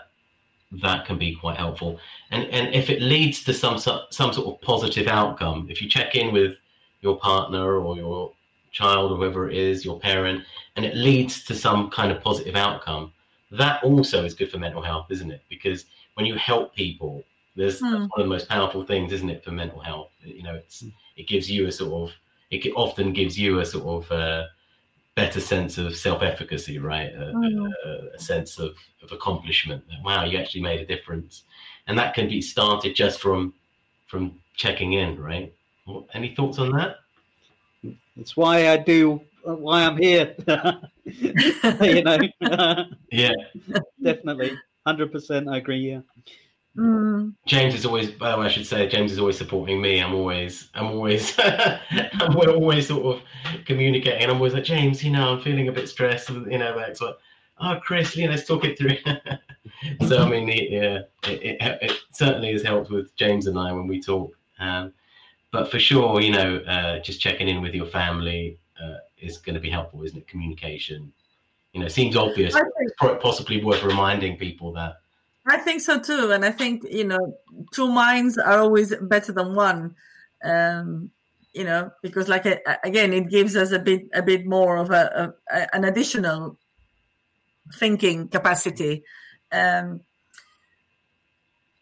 that can be quite helpful. And and if it leads to some some sort of positive outcome, if you check in with your partner or your child or whoever it is, your parent, and it leads to some kind of positive outcome, that also is good for mental health, isn't it? Because when you help people, there's Hmm. one of the most powerful things, isn't it, for mental health? You know, it's it gives you a sort of it often gives you a sort of uh, better sense of self-efficacy, right? A, Mm. a, a sense of, of accomplishment. That, wow, you actually made a difference, and that can be started just from from checking in, right? Any thoughts on that? It's why I do, why I'm here. [LAUGHS] you know, Yeah, [LAUGHS] definitely, hundred percent. I agree. Yeah. Mm. James is always. By the way, I should say James is always supporting me. I'm always, I'm always, [LAUGHS] and we're always sort of communicating. I'm always like James, you know, I'm feeling a bit stressed. You know, like so, oh Chris, you know, let's talk it through. [LAUGHS] so I mean, it, yeah, it, it, it certainly has helped with James and I when we talk. Um, but for sure, you know, uh, just checking in with your family uh, is going to be helpful, isn't it? Communication. You know, seems obvious. Think, possibly worth reminding people that. I think so too, and I think you know, two minds are always better than one. Um, you know, because like again, it gives us a bit a bit more of a, a an additional thinking capacity. Um,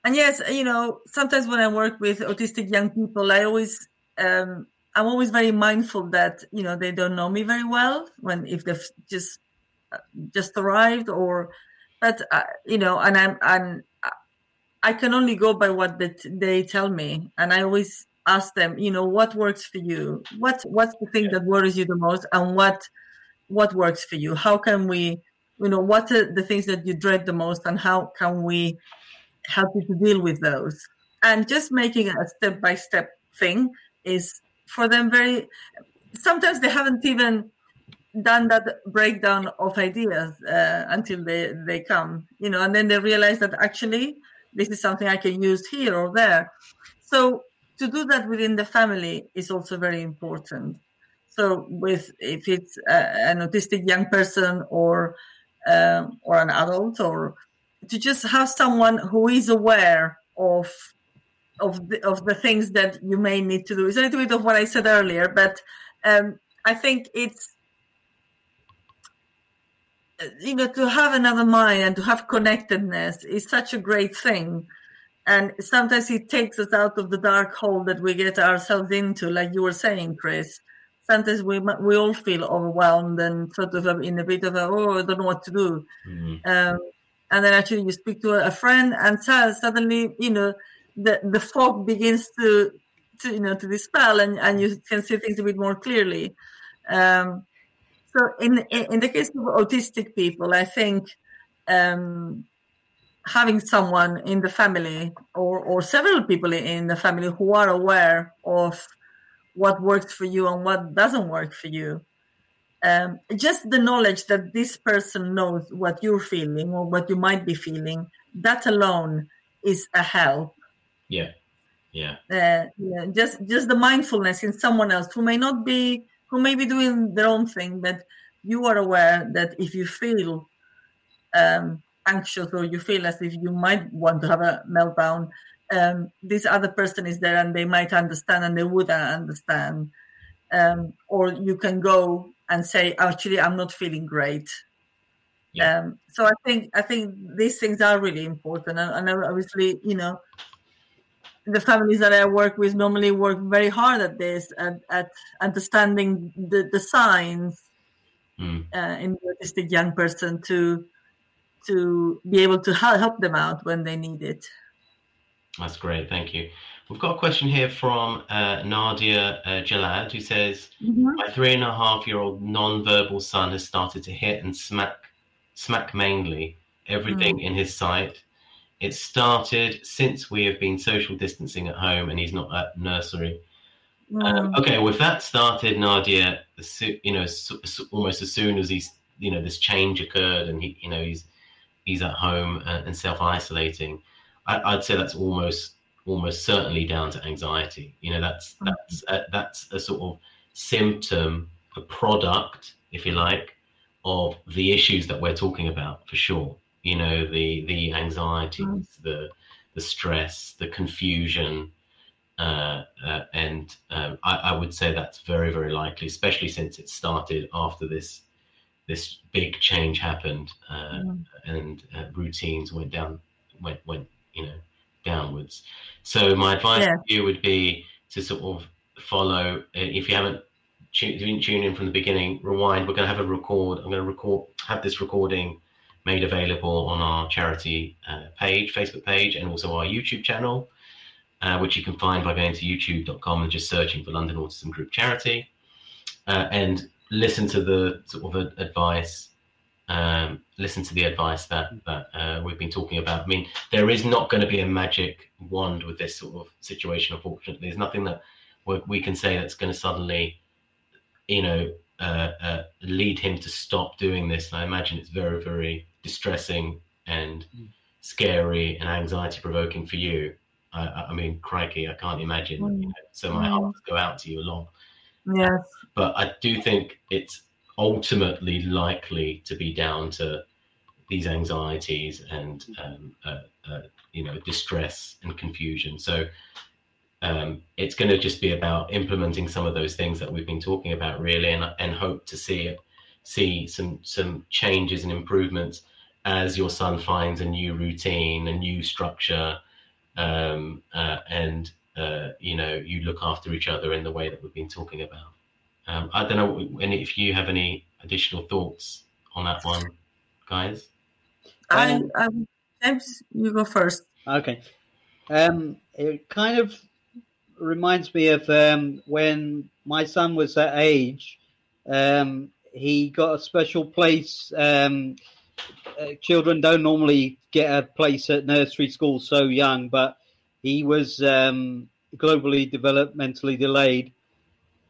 and yes, you know, sometimes when I work with autistic young people, I always um, I'm always very mindful that you know they don't know me very well when if they've just uh, just arrived or but uh, you know and I'm and I can only go by what they, they tell me. And I always ask them you know what works for you? What what's the thing that worries you the most? And what what works for you? How can we you know what are the things that you dread the most? And how can we help you to deal with those. And just making a step by step thing is for them very, sometimes they haven't even done that breakdown of ideas uh, until they, they come, you know, and then they realize that actually this is something I can use here or there. So to do that within the family is also very important. So with if it's uh, an autistic young person or uh, or an adult or to just have someone who is aware of of the, of the things that you may need to do. It's a little bit of what I said earlier, but um, I think it's you know to have another mind and to have connectedness is such a great thing. And sometimes it takes us out of the dark hole that we get ourselves into like you were saying chris. Sometimes we we all feel overwhelmed and sort of in a bit of a oh i don't know what to do. Mm-hmm. um, and then actually you speak to a friend and suddenly you know the the fog begins to to you know to dispel and, and you can see things a bit more clearly. Um, so in in the case of autistic people i think um, having someone in the family or or several people in the family who are aware of what works for you and what doesn't work for you um, just the knowledge that this person knows what you're feeling or what you might be feeling that alone is a help yeah yeah. Uh, yeah just just the mindfulness in someone else who may not be who may be doing their own thing but you are aware that if you feel um, anxious or you feel as if you might want to have a meltdown um, this other person is there and they might understand and they would understand um, or you can go and say, actually, I'm not feeling great. Yeah. Um, so I think I think these things are really important, and, and obviously, you know, the families that I work with normally work very hard at this, at, at understanding the, the signs mm. uh, in the autistic young person to to be able to help them out when they need it. That's great, thank you. We've got a question here from uh, Nadia uh, Jalad who says, mm-hmm. "My three and a half year old non-verbal son has started to hit and smack, smack mainly everything mm. in his sight. It started since we have been social distancing at home, and he's not at nursery. Mm. Um, okay, well, if that started, Nadia, you know, almost as soon as he's, you know, this change occurred, and he, you know, he's he's at home and, self isolating. I'd say that's almost almost certainly down to anxiety. You know, that's mm. that's a, that's a sort of symptom, a product, if you like, of the issues that we're talking about for sure. You know, the the anxieties, mm. the the stress, the confusion, uh, uh, and um, I, I, would say that's very very likely, especially since it started after this this big change happened uh, mm. and uh, routines went down went went you know downwards. So my advice yeah. to you would be to sort of follow. If you haven't tuned tune in from the beginning, rewind. We're going to have a record. I'm going to record have this recording made available on our charity uh, page, Facebook page, and also our YouTube channel, uh, which you can find by going to youtube.com and just searching for London Autism Group Charity, uh, and listen to the sort of advice um, listen to the advice that that uh, we've been talking about. I mean, there is not going to be a magic wand with this sort of situation. Unfortunately, there's nothing that we can say that's going to suddenly, you know, uh, uh, lead him to stop doing this. And I imagine it's very, very distressing and scary and anxiety provoking for you. I, I mean, crikey, I can't imagine. Mm. You know, so my Mm. heart go out to you a lot. Yes. But I do think it's ultimately likely to be down to these anxieties and um, uh, uh, you know distress and confusion. So um, it's going to just be about implementing some of those things that we've been talking about, really, and and hope to see see some some changes and improvements as your son finds a new routine, a new structure, um, uh, and uh, you know you look after each other in the way that we've been talking about. Um, I don't know and if you have any additional thoughts on that one, guys. I, Um, I, James, you go first. Okay. Um, it kind of reminds me of um, when my son was that age. Um, he got a special place. Um, uh, children don't normally get a place at nursery school so young, but he was um, globally developmentally delayed,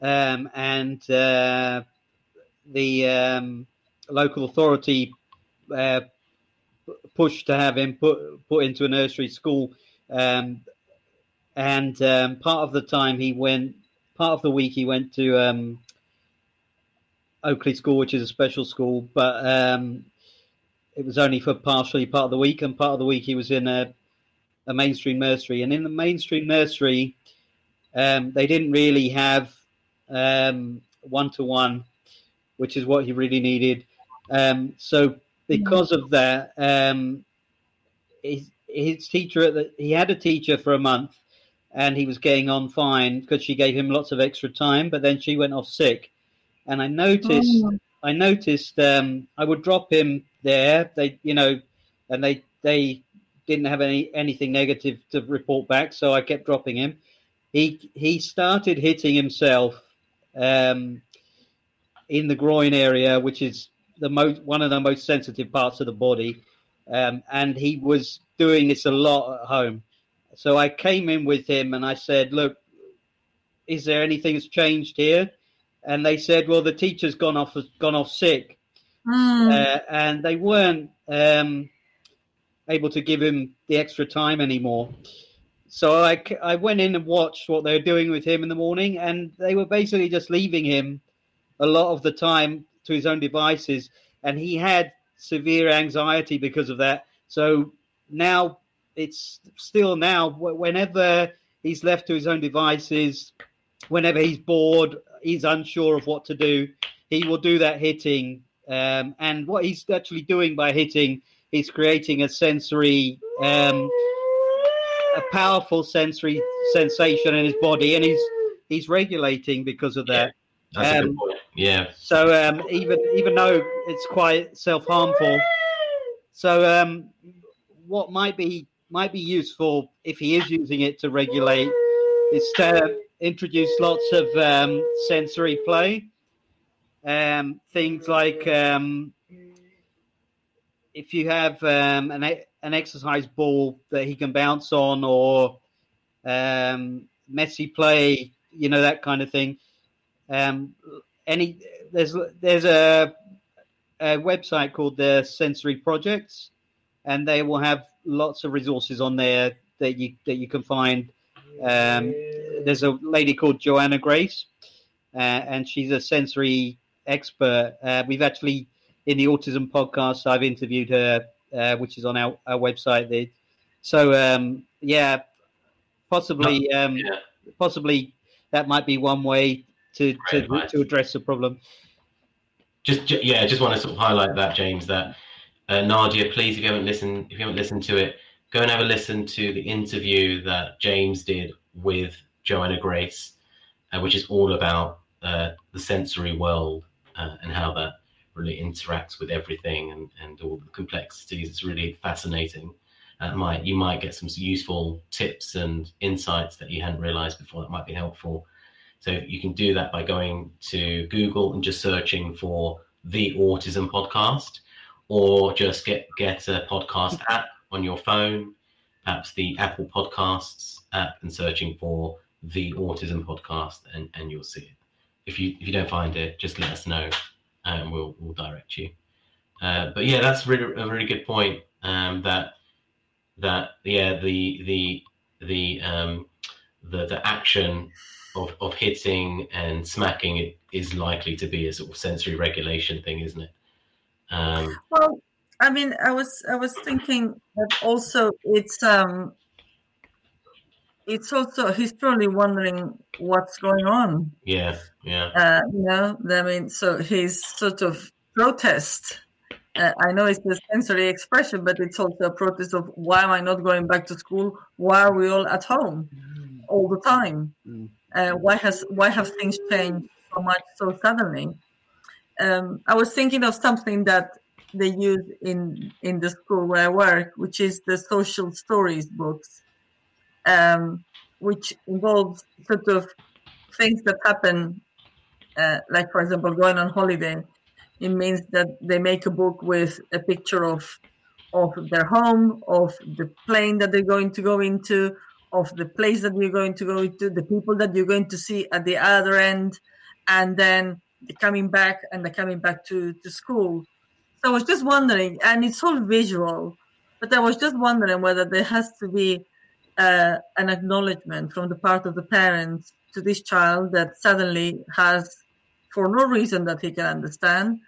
um, and uh, the um, local authority uh, pushed to have him put put into a nursery school, um, and um, part of the time he went, part of the week he went to um, Oakley School, which is a special school, but it was only for partially part of the week, and part of the week he was in a, a mainstream nursery, and in the mainstream nursery, um, they didn't really have one to one, which is what he really needed. Um, so because of that, um, his, his teacher at the, he had a teacher for a month, and he was getting on fine because she gave him lots of extra time. But then she went off sick, and I noticed Oh. I noticed um, I would drop him there. They you know, and they they didn't have any anything negative to report back, so I kept dropping him. He he started hitting himself um, in the groin area, which is the most one of the most sensitive parts of the body, um, and he was doing this a lot at home. So I came in with him and I said, "Look, is there anything that's changed here?" And they said, "Well, the teacher's gone off gone off sick, Mm. uh, and they weren't um, able to give him the extra time anymore." So I, I went in and watched what they were doing with him in the morning, and they were basically just leaving him a lot of the time to his own devices, and he had severe anxiety because of that. So now it's still now whenever he's left to his own devices, whenever he's bored, he's unsure of what to do, he will do that hitting. Um, and what he's actually doing by hitting, he's creating a sensory, um, a powerful sensory sensation in his body, and he's he's regulating because of that. That's a good Um, point. Yeah, So um, even even though it's quite self harmful, so um, what might be might be useful if he is using it to regulate is to introduce lots of um, sensory play, um, things like um, if you have um, an an exercise ball that he can bounce on, or um, messy play, you know that kind of thing. Um, any there's there's a, a website called the Sensory Projects, and they will have lots of resources on there that you that you can find. Um, there's a lady called Joanna Grace, uh, and she's a sensory expert. Uh, we've actually in the autism podcast I've interviewed her, uh, which is on our, our website. There. So um, yeah, possibly um, yeah. possibly that might be one way to to, to address the problem. just ju- yeah, I just want to sort of highlight that, James. That uh, Nadia, please, if you haven't listened, if you haven't listened to it, go and have a listen to the interview that James did with Joanna Grace, uh, which is all about uh, the sensory world uh, and how that really interacts with everything and, and all the complexities. It's really fascinating. Uh, might you might get some useful tips and insights that you hadn't realized before that might be helpful. So you can do that by going to Google and just searching for the Autism Podcast, or just get get a podcast app on your phone, perhaps the Apple Podcasts app, and searching for the Autism Podcast, and, and you'll see it. If you if you don't find it, just let us know, and we'll we'll direct you. Uh, but yeah, that's really a really good point. Um, that that yeah the the the um, the the action of of hitting and smacking is likely to be a sort of sensory regulation thing, isn't it? Um, well, I mean, I was I was thinking that also it's um it's also he's probably wondering what's going on. Yeah, yeah. Uh, you know, I mean, so he's sort of protest. Uh, I know it's a sensory expression, but it's also a protest of why am I not going back to school? Why are we all at home all the time? Mm. Uh, why has why have things changed so much so suddenly? Um, I was thinking of something that they use in in the school where I work, which is the social stories books um, which involves sort of things that happen, uh, like for example, going on holiday. It means that they make a book with a picture of of their home, of the plane that they're going to go into, of the place that you're going to go into, the people that you're going to see at the other end, and then the coming back and they're coming back to, to school. So I was just wondering, and it's all visual, but I was just wondering whether there has to be uh, an acknowledgement from the part of the parents to this child that suddenly has, for no reason that he can understand,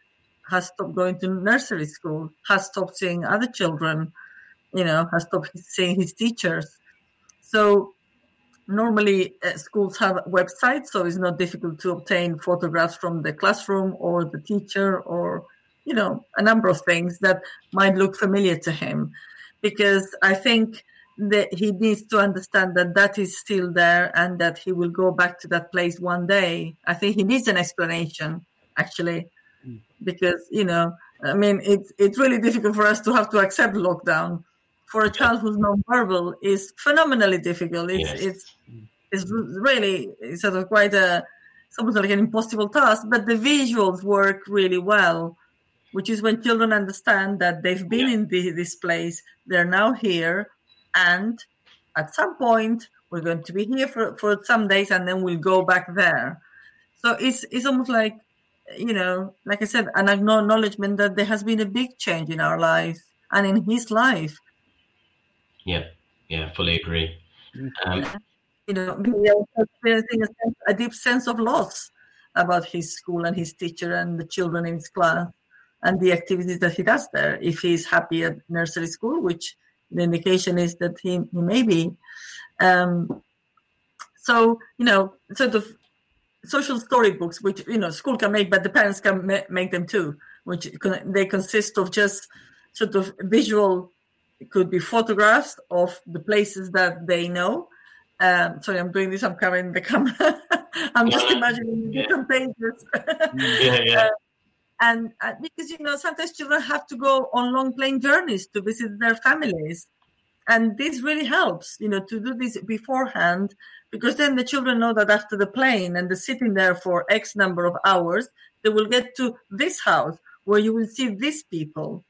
has stopped going to nursery school, has stopped seeing other children, you know, has stopped seeing his teachers. So normally uh, schools have websites, so it's not difficult to obtain photographs from the classroom or the teacher or, you know, a number of things that might look familiar to him. Because I think that he needs to understand that that is still there and that he will go back to that place one day. I think he needs an explanation, actually, mm. because you know, I mean, it's it's really difficult for us to have to accept lockdown. For a child who's nonverbal, is phenomenally difficult. It's yes. it's it's really it's sort of quite a it's almost like an impossible task. But the visuals work really well, which is when children understand that they've been yeah. in the, this place, they're now here, and at some point we're going to be here for, for some days and then we'll go back there. So it's it's almost like you know like i said an acknowledgement that there has been a big change in our lives and in his life. Yeah yeah fully agree. Um, you know experiencing a, a deep sense of loss about his school and his teacher and the children in his class and the activities that he does there. If he's happy at nursery school which the indication is that he, he may be. Um, so, you know, sort of social storybooks, which, you know, school can make, but the parents can ma- make them too, which they consist of just sort of visual, it could be photographs of the places that they know. Um, sorry, I'm doing this, I'm covering the camera. [LAUGHS] I'm just imagining yeah. different pages. yeah, yeah. [LAUGHS] Uh, and uh, because you know sometimes children have to go on long plane journeys to visit their families. And this really helps you know to do this beforehand because then the children know that after the plane and the sitting there for x number of hours they will get to this house where you will see these people.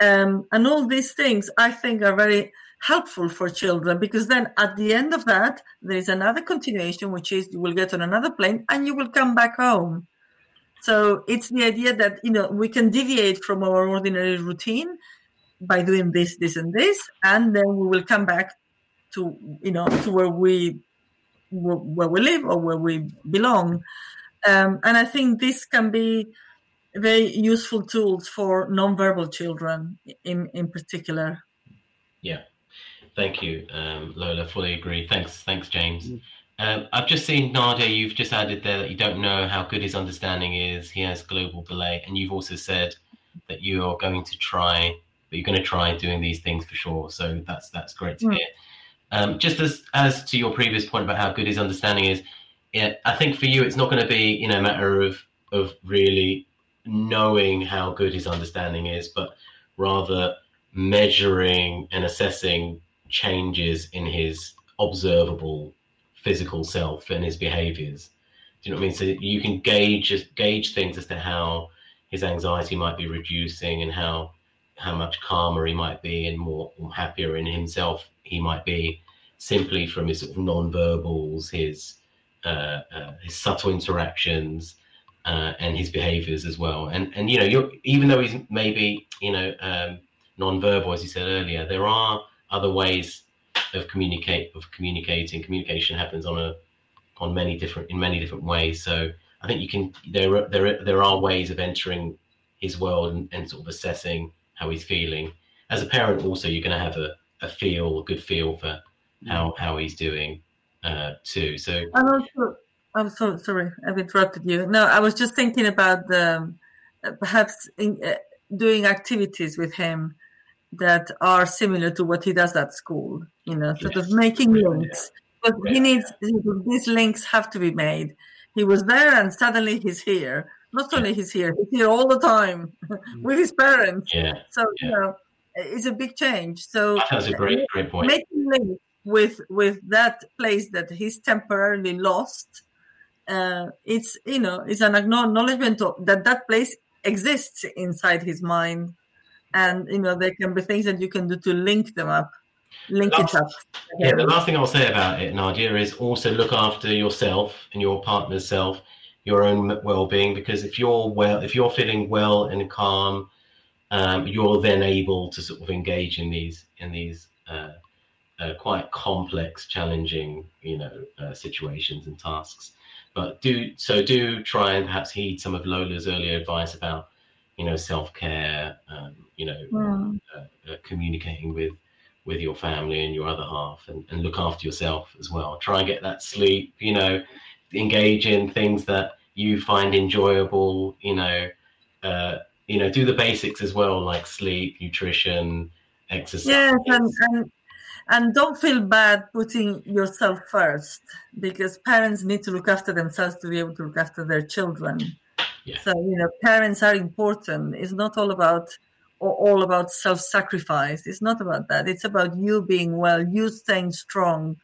Um, and all these things i think are very helpful for children because then at the end of that there is another continuation which is you will get on another plane and you will come back home so it's the idea that you know we can deviate from our ordinary routine by doing this, this, and this, and then we will come back to you know to where we where we live or where we belong. Um, and I think this can be very useful tools for nonverbal children in in particular. Yeah, thank you, um, Lola. Fully agree. Thanks, thanks, James. Um, I've just seen Nadia. You've just added there that you don't know how good his understanding is. He has global delay, and you've also said that you are going to try, but you're going to try doing these things for sure. So that's that's great to mm. hear. Um, just as as to your previous point about how good his understanding is, yeah, I think for you it's not going to be you know a matter of of really knowing how good his understanding is, but rather measuring and assessing changes in his observable physical self and his behaviors. Do you know what I mean? So you can gauge gauge things as to how his anxiety might be reducing and how how much calmer he might be and more, happier in himself he might be simply from his sort of non-verbals, his uh, uh, his subtle interactions, uh, and his behaviors as well. And and you know, you're, even though he's maybe you know um, non-verbal, as you said earlier, there are other ways of communicate of communicating. Communication happens on a on many different in many different ways. So I think you can there there there are ways of entering his world and, and sort of assessing how he's feeling. As a parent, also you're going to have a, a feel, a good feel for how how he's doing uh, too. So and also, I'm so sorry, I've interrupted you. No, I was just thinking about the perhaps in, uh, doing activities with him that are similar to what he does at school. You know, sort yes. of making links. But yeah. he needs these links have to be made. He was there, and suddenly he's here. Not only he's here, he's here all the time with his parents. Yeah. So yeah. you know, it's a big change. So that's a great, great point. Making links with with that place that he's temporarily lost. Uh, it's you know it's an acknowledgement of, that that place exists inside his mind and you know there can be things that you can do to link them up link last, it up. Yeah the last thing i'll say about it nadia is also look after yourself and your partner's self your own well-being because if you're well if you're feeling well and calm um, you're then able to sort of engage in these in these uh, uh, quite complex challenging you know uh, situations and tasks. But do so do try and perhaps heed some of lola's earlier advice about you know self-care um, you know mm. uh, uh, communicating with with your family and your other half and, and look after yourself as well. Try and get that sleep you know engage in things that you find enjoyable you know uh, you know do the basics as well like sleep nutrition exercise. yes and, and and don't feel bad putting yourself first because parents need to look after themselves to be able to look after their children yeah. So you know, parents are important. It's not all about all about self-sacrifice. It's not about that. It's about you being well, you staying strong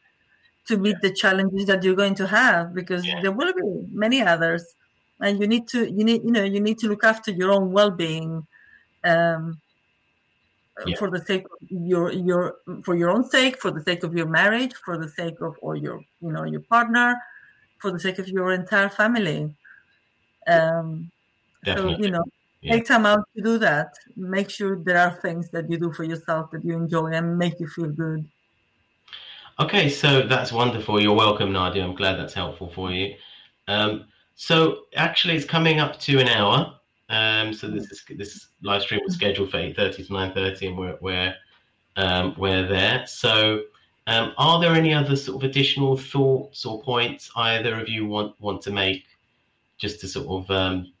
to meet yeah. the challenges that you're going to have because yeah. there will be many others, and you need to you need you know you need to look after your own well-being. Um, yeah. for the sake of your your for your own sake for the sake of your marriage for the sake of or your you know your partner for the sake of your entire family um, so, you know, yeah. take time out to do that. Make sure there are things that you do for yourself that you enjoy and make you feel good. Okay, so that's wonderful. You're welcome, Nadia. I'm glad that's helpful for you. Um, so actually, it's coming up to an hour. Um, so this is this live stream was scheduled for 8:30 to 9:30, and we're we're um, we're there. So, um, are there any other sort of additional thoughts or points either of you want want to make just to sort of um,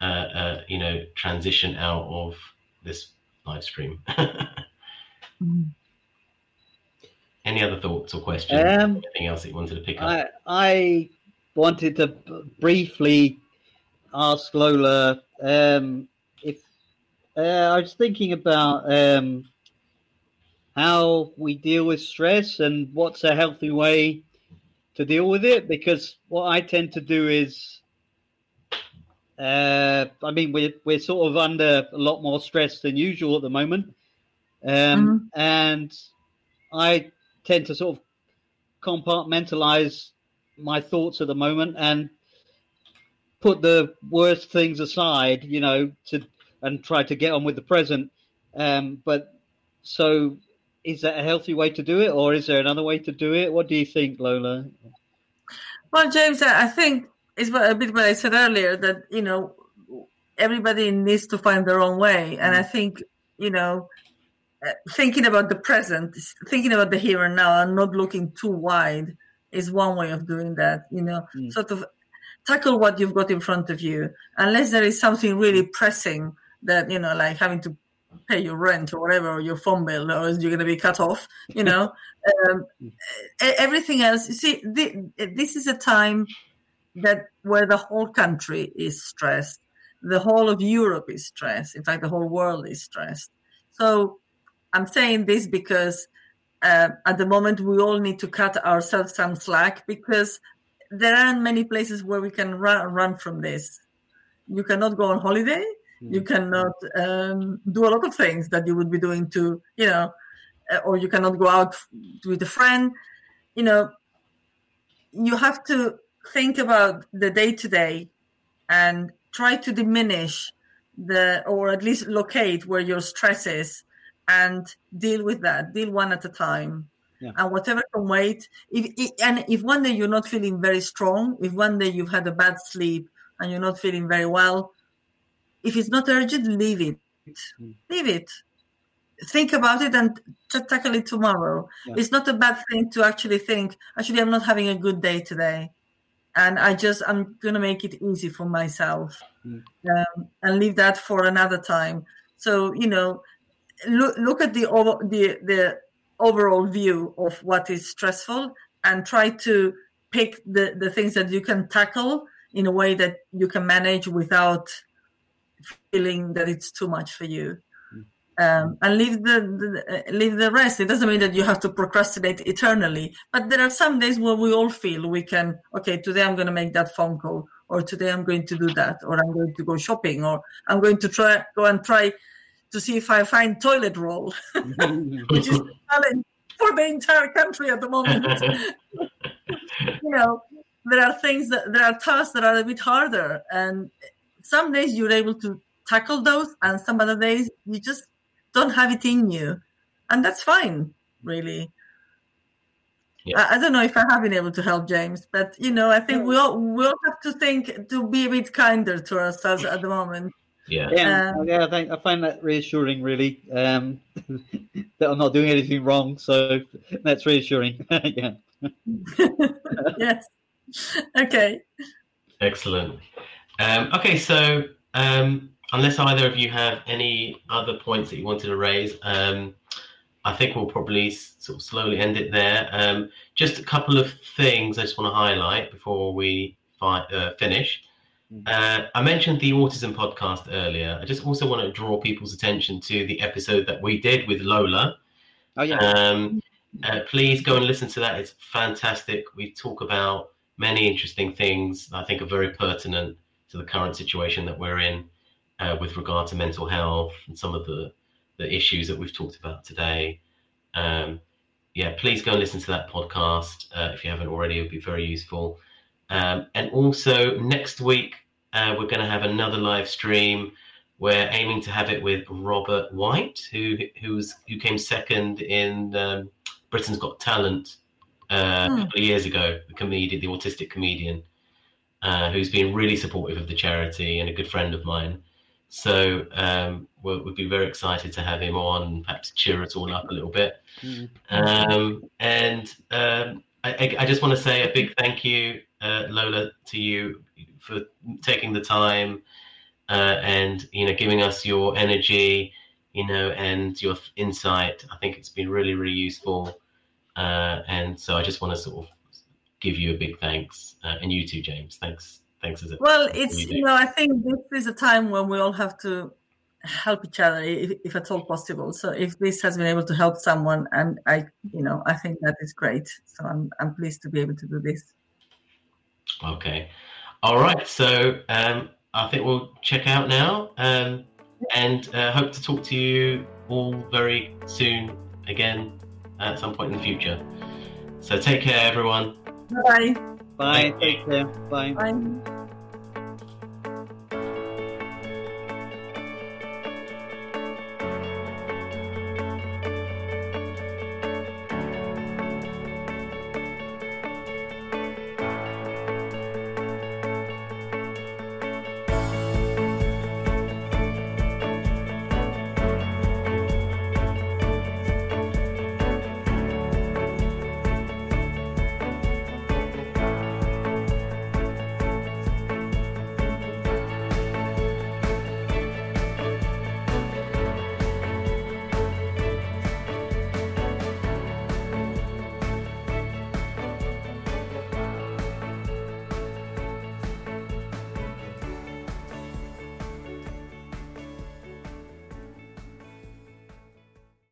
uh, uh, you know transition out of this live stream. mm. [LAUGHS] Any other thoughts or questions? Um, Anything else that you wanted to pick up? I, I wanted to briefly ask Lola um, if uh, I was thinking about um, how we deal with stress and what's a healthy way to deal with it. Because what I tend to do is uh, I mean, we're we're sort of under a lot more stress than usual at the moment, um, mm-hmm. and I tend to sort of compartmentalize my thoughts at the moment and put the worst things aside, you know, to and try to get on with the present. Um, but so, is that a healthy way to do it, or is there another way to do it? What do you think, Lola? Well, James, I think it's a bit what I said earlier that you know everybody needs to find their own way, and I think you know uh, thinking about the present, thinking about the here and now, and not looking too wide is one way of doing that. You know, mm. sort of tackle what you've got in front of you, unless there is something really pressing that you know, like having to pay your rent or whatever, or your phone bill, or you're going to be cut off. You [LAUGHS] know, um, everything else. You see, this is a time that where the whole country is stressed, the whole of Europe is stressed. In fact, the whole world is stressed. So I'm saying this because uh, at the moment we all need to cut ourselves some slack because there aren't many places where we can run, run from this. You cannot go on holiday. You mm. cannot um, do a lot of things that you would be doing to, you know, uh, or you cannot go out with a friend. You know, you have to think about the day to day and try to diminish the or at least locate where your stress is and deal with that deal one at a time Yeah. And whatever can wait. If, if and if one day you're not feeling very strong, if one day you've had a bad sleep and you're not feeling very well, if it's not urgent, leave it. Mm. Leave it. Think about it and t- tackle it tomorrow. Yeah. It's not a bad thing to actually think. Actually, I'm not having a good day today, and I just I'm gonna make it easy for myself, Mm. um, and leave that for another time. So you know, look look at the over the the overall view of what is stressful and try to pick the the things that you can tackle in a way that you can manage without feeling that it's too much for you um, and leave the, the uh, leave the rest. It doesn't mean that you have to procrastinate eternally, but there are some days where we all feel we can. Okay, today I'm going to make that phone call, or today I'm going to do that, or I'm going to go shopping, or I'm going to try go and try to see if I find toilet roll, [LAUGHS] which is [LAUGHS] a challenge for the entire country at the moment. [LAUGHS] you know, there are things that there are tasks that are a bit harder, and some days you're able to tackle those, and some other days you just don't have it in you, and that's fine, really. Yeah. I, I don't know if I have been able to help James, but you know, I think we all we all have to think to be a bit kinder to ourselves at the moment. Yeah. Yeah, Um, yeah, I think I find that reassuring, really. Um, [LAUGHS] that I'm not doing anything wrong, so that's reassuring. [LAUGHS] yeah. [LAUGHS] yes. Okay. Excellent. Um, okay, so um, unless either of you have any other points that you wanted to raise, um, I think we'll probably sort of slowly end it there. Um, just a couple of things I just want to highlight before we fi- uh, finish. Uh, I mentioned the autism podcast earlier. I just also want to draw people's attention to the episode that we did with Lola. Oh yeah. Um, uh, please go and listen to that. It's fantastic. We talk about many interesting things that I think are very pertinent to the current situation that we're in uh, with regard to mental health and some of the, the issues that we've talked about today. Um, yeah, please go and listen to that podcast uh, if you haven't already. It would be very useful. Um, and also, next week, uh, we're going to have another live stream. We're aiming to have it with Robert White, who who's who came second in um, Britain's Got Talent uh, Hmm. a couple of years ago. The comedian, the autistic comedian, uh, who's been really supportive of the charity and a good friend of mine. So um, we'll, we'd be very excited to have him on, perhaps cheer us all up a little bit. Mm. Um, and um, I, I- I just want to say a big thank you, uh, Lola, to you for taking the time uh, and you know giving us your energy, you know, and your insight. I think it's been really, really useful. Uh, and so I just want to sort of give you a big thanks, uh, and you too, James. Thanks, thanks as a Well, it's you you know I think this is a time when we all have to help each other if, if at all possible. So if this has been able to help someone, and I you know I think that is great. So I'm I'm pleased to be able to do this. Okay. All right. So um, I think we'll check out now um, and uh, hope to talk to you all very soon again at some point in the future. So take care, everyone. Bye. Bye. Take care. Bye. Bye.